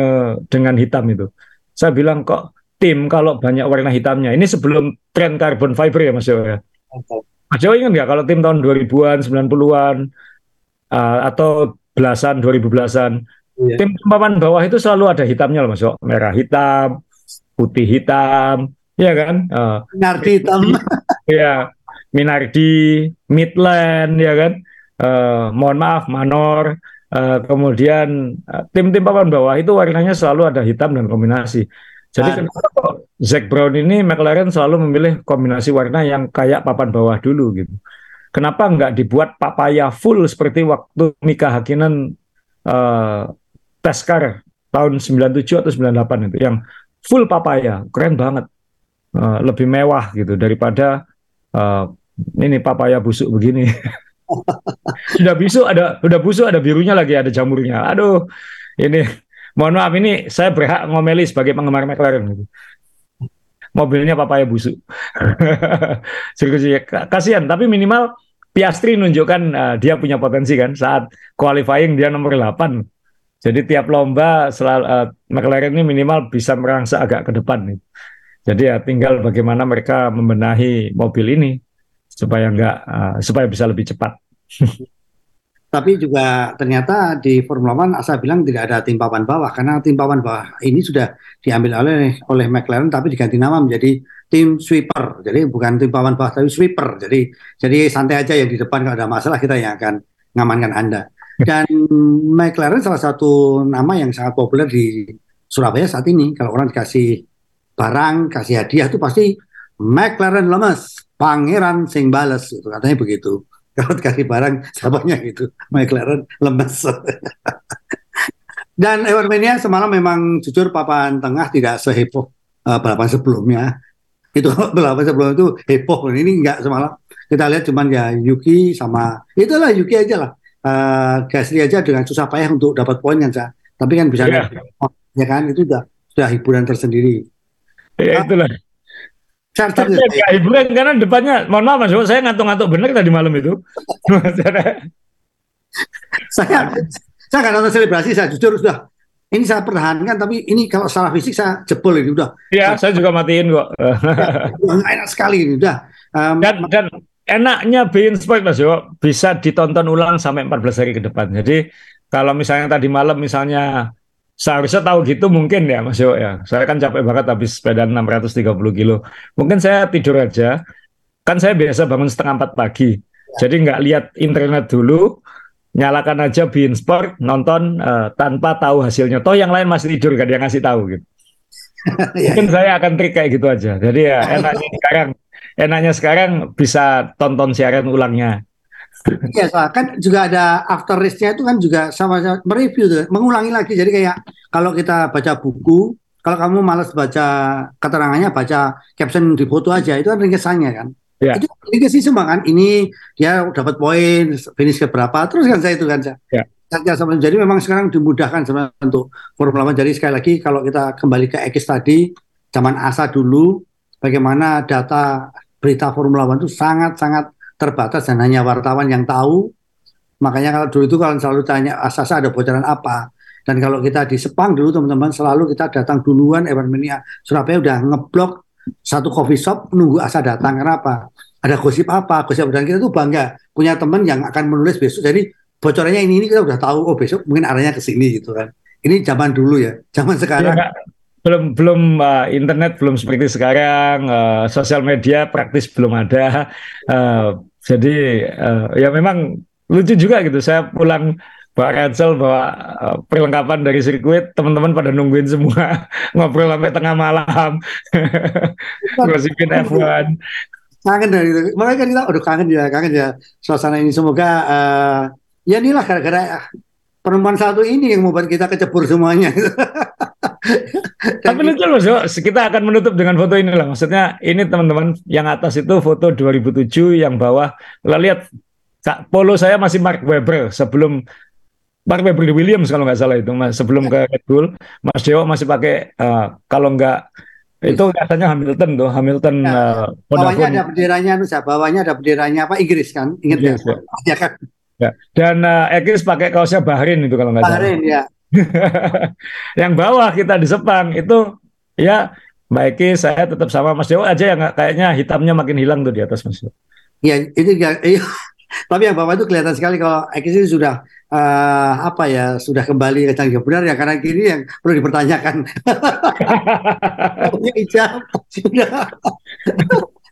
dengan hitam itu. Saya bilang kok tim kalau banyak warna hitamnya. Ini sebelum tren carbon fiber ya Mas Jawa ya. Mas Jawa ingat nggak kalau tim tahun 2000-an, 90-an, uh, atau belasan, 2000 belasan, yeah. tim papan bawah itu selalu ada hitamnya loh Mas. Merah hitam, putih hitam, ya kan? Uh, Minardi hitam. ya, Minardi, Midland, ya kan? Uh, mohon maaf, Manor, uh, kemudian tim-tim uh, papan bawah itu warnanya selalu ada hitam dan kombinasi. Jadi nah. kenapa kok Zack Brown ini McLaren selalu memilih kombinasi warna yang kayak papan bawah dulu gitu. Kenapa nggak dibuat papaya full seperti waktu Mika Hakkinen uh, tes car tahun 97 atau 98 itu yang full papaya, keren banget. Uh, lebih mewah gitu daripada uh, ini papaya busuk begini. sudah busuk ada udah busuk ada birunya lagi ada jamurnya. Aduh, ini mohon maaf ini saya berhak ngomeli sebagai penggemar McLaren gitu. Mobilnya papaya busuk. Kasihan, tapi minimal Piastri nunjukkan uh, dia punya potensi kan saat qualifying dia nomor 8. Jadi tiap lomba selalu uh, McLaren ini minimal bisa merangsek agak ke depan nih. Jadi ya tinggal bagaimana mereka membenahi mobil ini supaya enggak uh, supaya bisa lebih cepat. Tapi juga ternyata di Formula One Asa bilang tidak ada tim papan bawah karena tim papan bawah ini sudah diambil oleh oleh McLaren tapi diganti nama menjadi tim sweeper. Jadi bukan tim papan bawah tapi sweeper. Jadi jadi santai aja yang di depan kalau ada masalah kita yang akan ngamankan Anda. Dan McLaren salah satu nama yang sangat populer di Surabaya saat ini. Kalau orang dikasih barang, kasih hadiah itu pasti McLaren lemes, pangeran sing bales gitu katanya begitu kalau dikasih barang siapanya gitu. McLaren lemes. Dan Evermania semalam memang jujur papan tengah tidak seheboh uh, balapan sebelumnya. Itu balapan sebelum itu heboh ini enggak semalam. Kita lihat cuman ya Yuki sama itulah Yuki aja lah. Uh, Gasly aja dengan susah payah untuk dapat poin kan tapi kan bisa yeah. ya kan itu sudah sudah hiburan tersendiri. Ya, itulah Charter ya, hiburan karena depannya, mohon maaf mas, saya ngantuk-ngantuk bener tadi malam itu. saya saya nggak nonton selebrasi, saya jujur sudah ini saya pertahankan, tapi ini kalau secara fisik saya jebol ini udah. Iya, saya juga matiin kok. ya, enak sekali ini udah. Um, dan, dan enaknya Bein Sport Mas Yo bisa ditonton ulang sampai 14 hari ke depan. Jadi kalau misalnya tadi malam misalnya seharusnya tahu gitu mungkin ya Mas Yo ya. Saya kan capek banget habis sepeda 630 kilo. Mungkin saya tidur aja. Kan saya biasa bangun setengah empat pagi. Jadi nggak lihat internet dulu, nyalakan aja Bein Sport, nonton uh, tanpa tahu hasilnya. Toh yang lain masih tidur, gak dia ngasih tahu gitu. Ya, Mungkin ya. saya akan trik kayak gitu aja. Jadi ya enaknya sekarang, enaknya sekarang bisa tonton siaran ulangnya. Iya, kan juga ada after race-nya itu kan juga sama-sama mereview tuh, mengulangi lagi. Jadi kayak kalau kita baca buku, kalau kamu malas baca keterangannya, baca caption di foto aja, itu kan ringkesannya kan. Ya. Itu ringkesnya semua kan. Ini dia dapat poin, finish ke berapa, terus kan saya itu kan. Ya. Ya, jadi memang sekarang dimudahkan sebenarnya untuk Formula One. Jadi sekali lagi kalau kita kembali ke X tadi, zaman ASA dulu, bagaimana data berita Formula One itu sangat-sangat terbatas dan hanya wartawan yang tahu. Makanya kalau dulu itu kalau selalu tanya asasa ada bocoran apa. Dan kalau kita di Sepang dulu teman-teman selalu kita datang duluan Evermania Surabaya udah ngeblok satu coffee shop nunggu asa datang kenapa? Ada gosip apa? Gosip dan kita tuh bangga punya teman yang akan menulis besok. Jadi bocorannya ini ini kita udah tahu oh besok mungkin arahnya ke sini gitu kan. Ini zaman dulu ya, zaman sekarang. Ya, belum belum uh, internet belum seperti sekarang, uh, sosial media praktis belum ada. Uh, jadi uh, ya memang lucu juga gitu. Saya pulang bawa ransel, bawa uh, perlengkapan dari sirkuit, teman-teman pada nungguin semua ngobrol sampai tengah malam, gosipin F1. Kangen dari itu. Makanya kan kita udah kangen ya, kangen ya suasana ini. Semoga uh, ya inilah gara-gara perempuan satu ini yang membuat kita kecebur semuanya. Tapi lucu loh, kita akan menutup dengan foto ini lah. Maksudnya ini teman-teman yang atas itu foto 2007, yang bawah. Lo lihat polo saya masih Mark Webber sebelum pakai Bradley Williams kalau nggak salah itu mas sebelum ke Red Bull. Mas Dewo masih pakai uh, kalau nggak itu katanya Hamilton tuh Hamilton ya, uh, bawahnya ada benderanya Nusa bawahnya ada benderanya apa? Inggris kan? Ingat yes, ya? ya kan? Ya. dan uh, Ekis pakai kaosnya Bahrain itu kalau nggak salah. Bahrain ya yang bawah kita di Sepang itu ya Eki saya tetap sama Mas Dewo aja yang kayaknya hitamnya makin hilang tuh di atas Mas Iya itu ya iya. tapi yang bawah itu kelihatan sekali kalau Eki ini sudah uh, apa ya sudah kembali ke canggih benar ya karena kini yang perlu dipertanyakan. Hijab sudah.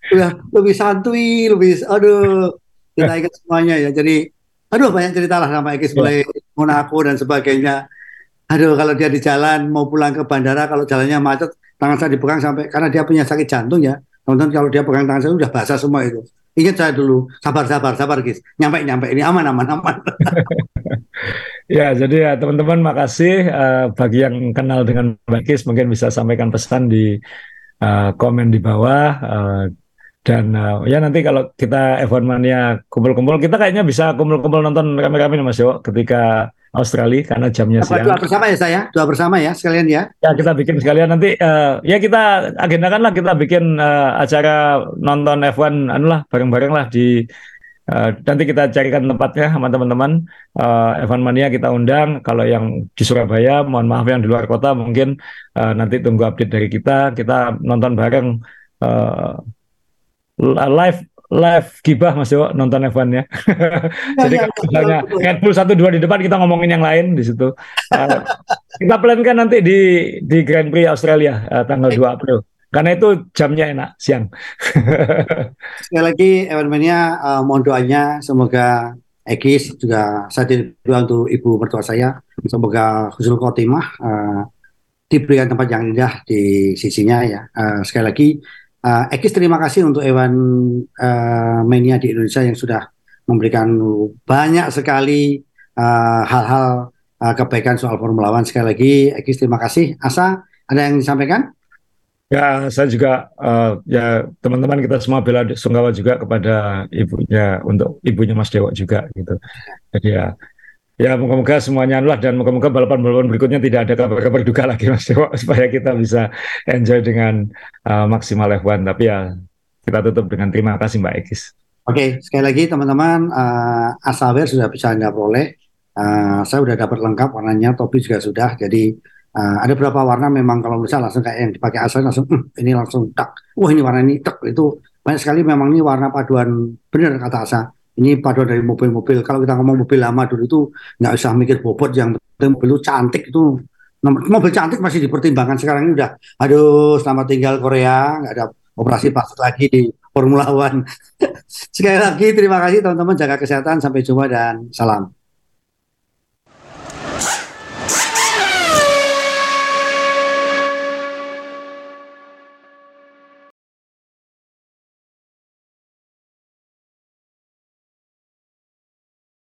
Sudah lebih santuy lebih aduh kita ingat semuanya ya. Jadi aduh banyak cerita lah sama Eki mulai Monaco dan sebagainya aduh kalau dia di jalan mau pulang ke bandara kalau jalannya macet tangan saya dipegang sampai karena dia punya sakit jantung ya. Teman-teman kalau dia pegang tangan saya udah basah semua itu. Ingat saya dulu sabar sabar sabar guys nyampe nyampe. Ini aman aman aman. Ya jadi ya teman-teman makasih. Uh, bagi yang kenal dengan Mbak Kis mungkin bisa sampaikan pesan di uh, komen di bawah. Uh, dan uh, ya nanti kalau kita F1 Mania kumpul-kumpul kita kayaknya bisa kumpul-kumpul nonton rame-rame nih Mas Yo ketika Australia karena jamnya siang. Dua bersama ya saya, dua bersama ya sekalian ya. Ya kita bikin sekalian nanti uh, ya kita agendakan lah kita bikin uh, acara nonton F1 anu lah bareng-bareng lah di uh, nanti kita carikan tempatnya sama teman-teman uh, F1 Mania kita undang kalau yang di Surabaya mohon maaf yang di luar kota mungkin uh, nanti tunggu update dari kita kita nonton bareng uh, live live gibah Mas Dewo nonton F1 ya. Jadi ya, kalau misalnya Red Bull satu dua di depan kita ngomongin yang lain di situ. Uh, kita plankan nanti di di Grand Prix Australia uh, tanggal 2 April. Karena itu jamnya enak siang. Sekali lagi Evan uh, mohon doanya semoga Ekis juga saya doa untuk ibu mertua saya semoga Husnul Khotimah uh, diberikan tempat yang indah di sisinya ya. Uh, sekali lagi Uh, Ekis terima kasih untuk Ewan uh, Mania di Indonesia yang sudah memberikan banyak sekali uh, hal-hal uh, kebaikan soal Formula One. Sekali lagi, Ekis terima kasih. Asa, ada yang disampaikan? Ya, saya juga uh, ya teman-teman kita semua bela sungkawa juga kepada ibunya untuk ibunya Mas Dewa juga gitu. Jadi ya Ya, moga-moga semuanya lah dan moga-moga balapan-balapan berikutnya tidak ada kabar-kabar duka lagi Mas Dewa supaya kita bisa enjoy dengan uh, maksimal F1. Tapi ya kita tutup dengan terima kasih Mbak Ekis. Oke, sekali lagi teman-teman uh, Asawer sudah bisa Anda peroleh. Uh, saya sudah dapat lengkap warnanya, topi juga sudah. Jadi uh, ada beberapa warna memang kalau misalnya langsung kayak yang dipakai Asa langsung hm, ini langsung tak. Wah, ini warna ini tak itu banyak sekali memang ini warna paduan benar kata Asa ini paduan dari mobil-mobil. Kalau kita ngomong mobil lama dulu itu nggak usah mikir bobot, yang penting mobil itu cantik itu. Mobil cantik masih dipertimbangkan sekarang ini udah, aduh selamat tinggal Korea, nggak ada operasi plastik lagi di Formula One. Sekali lagi terima kasih teman-teman jaga kesehatan, sampai jumpa dan salam.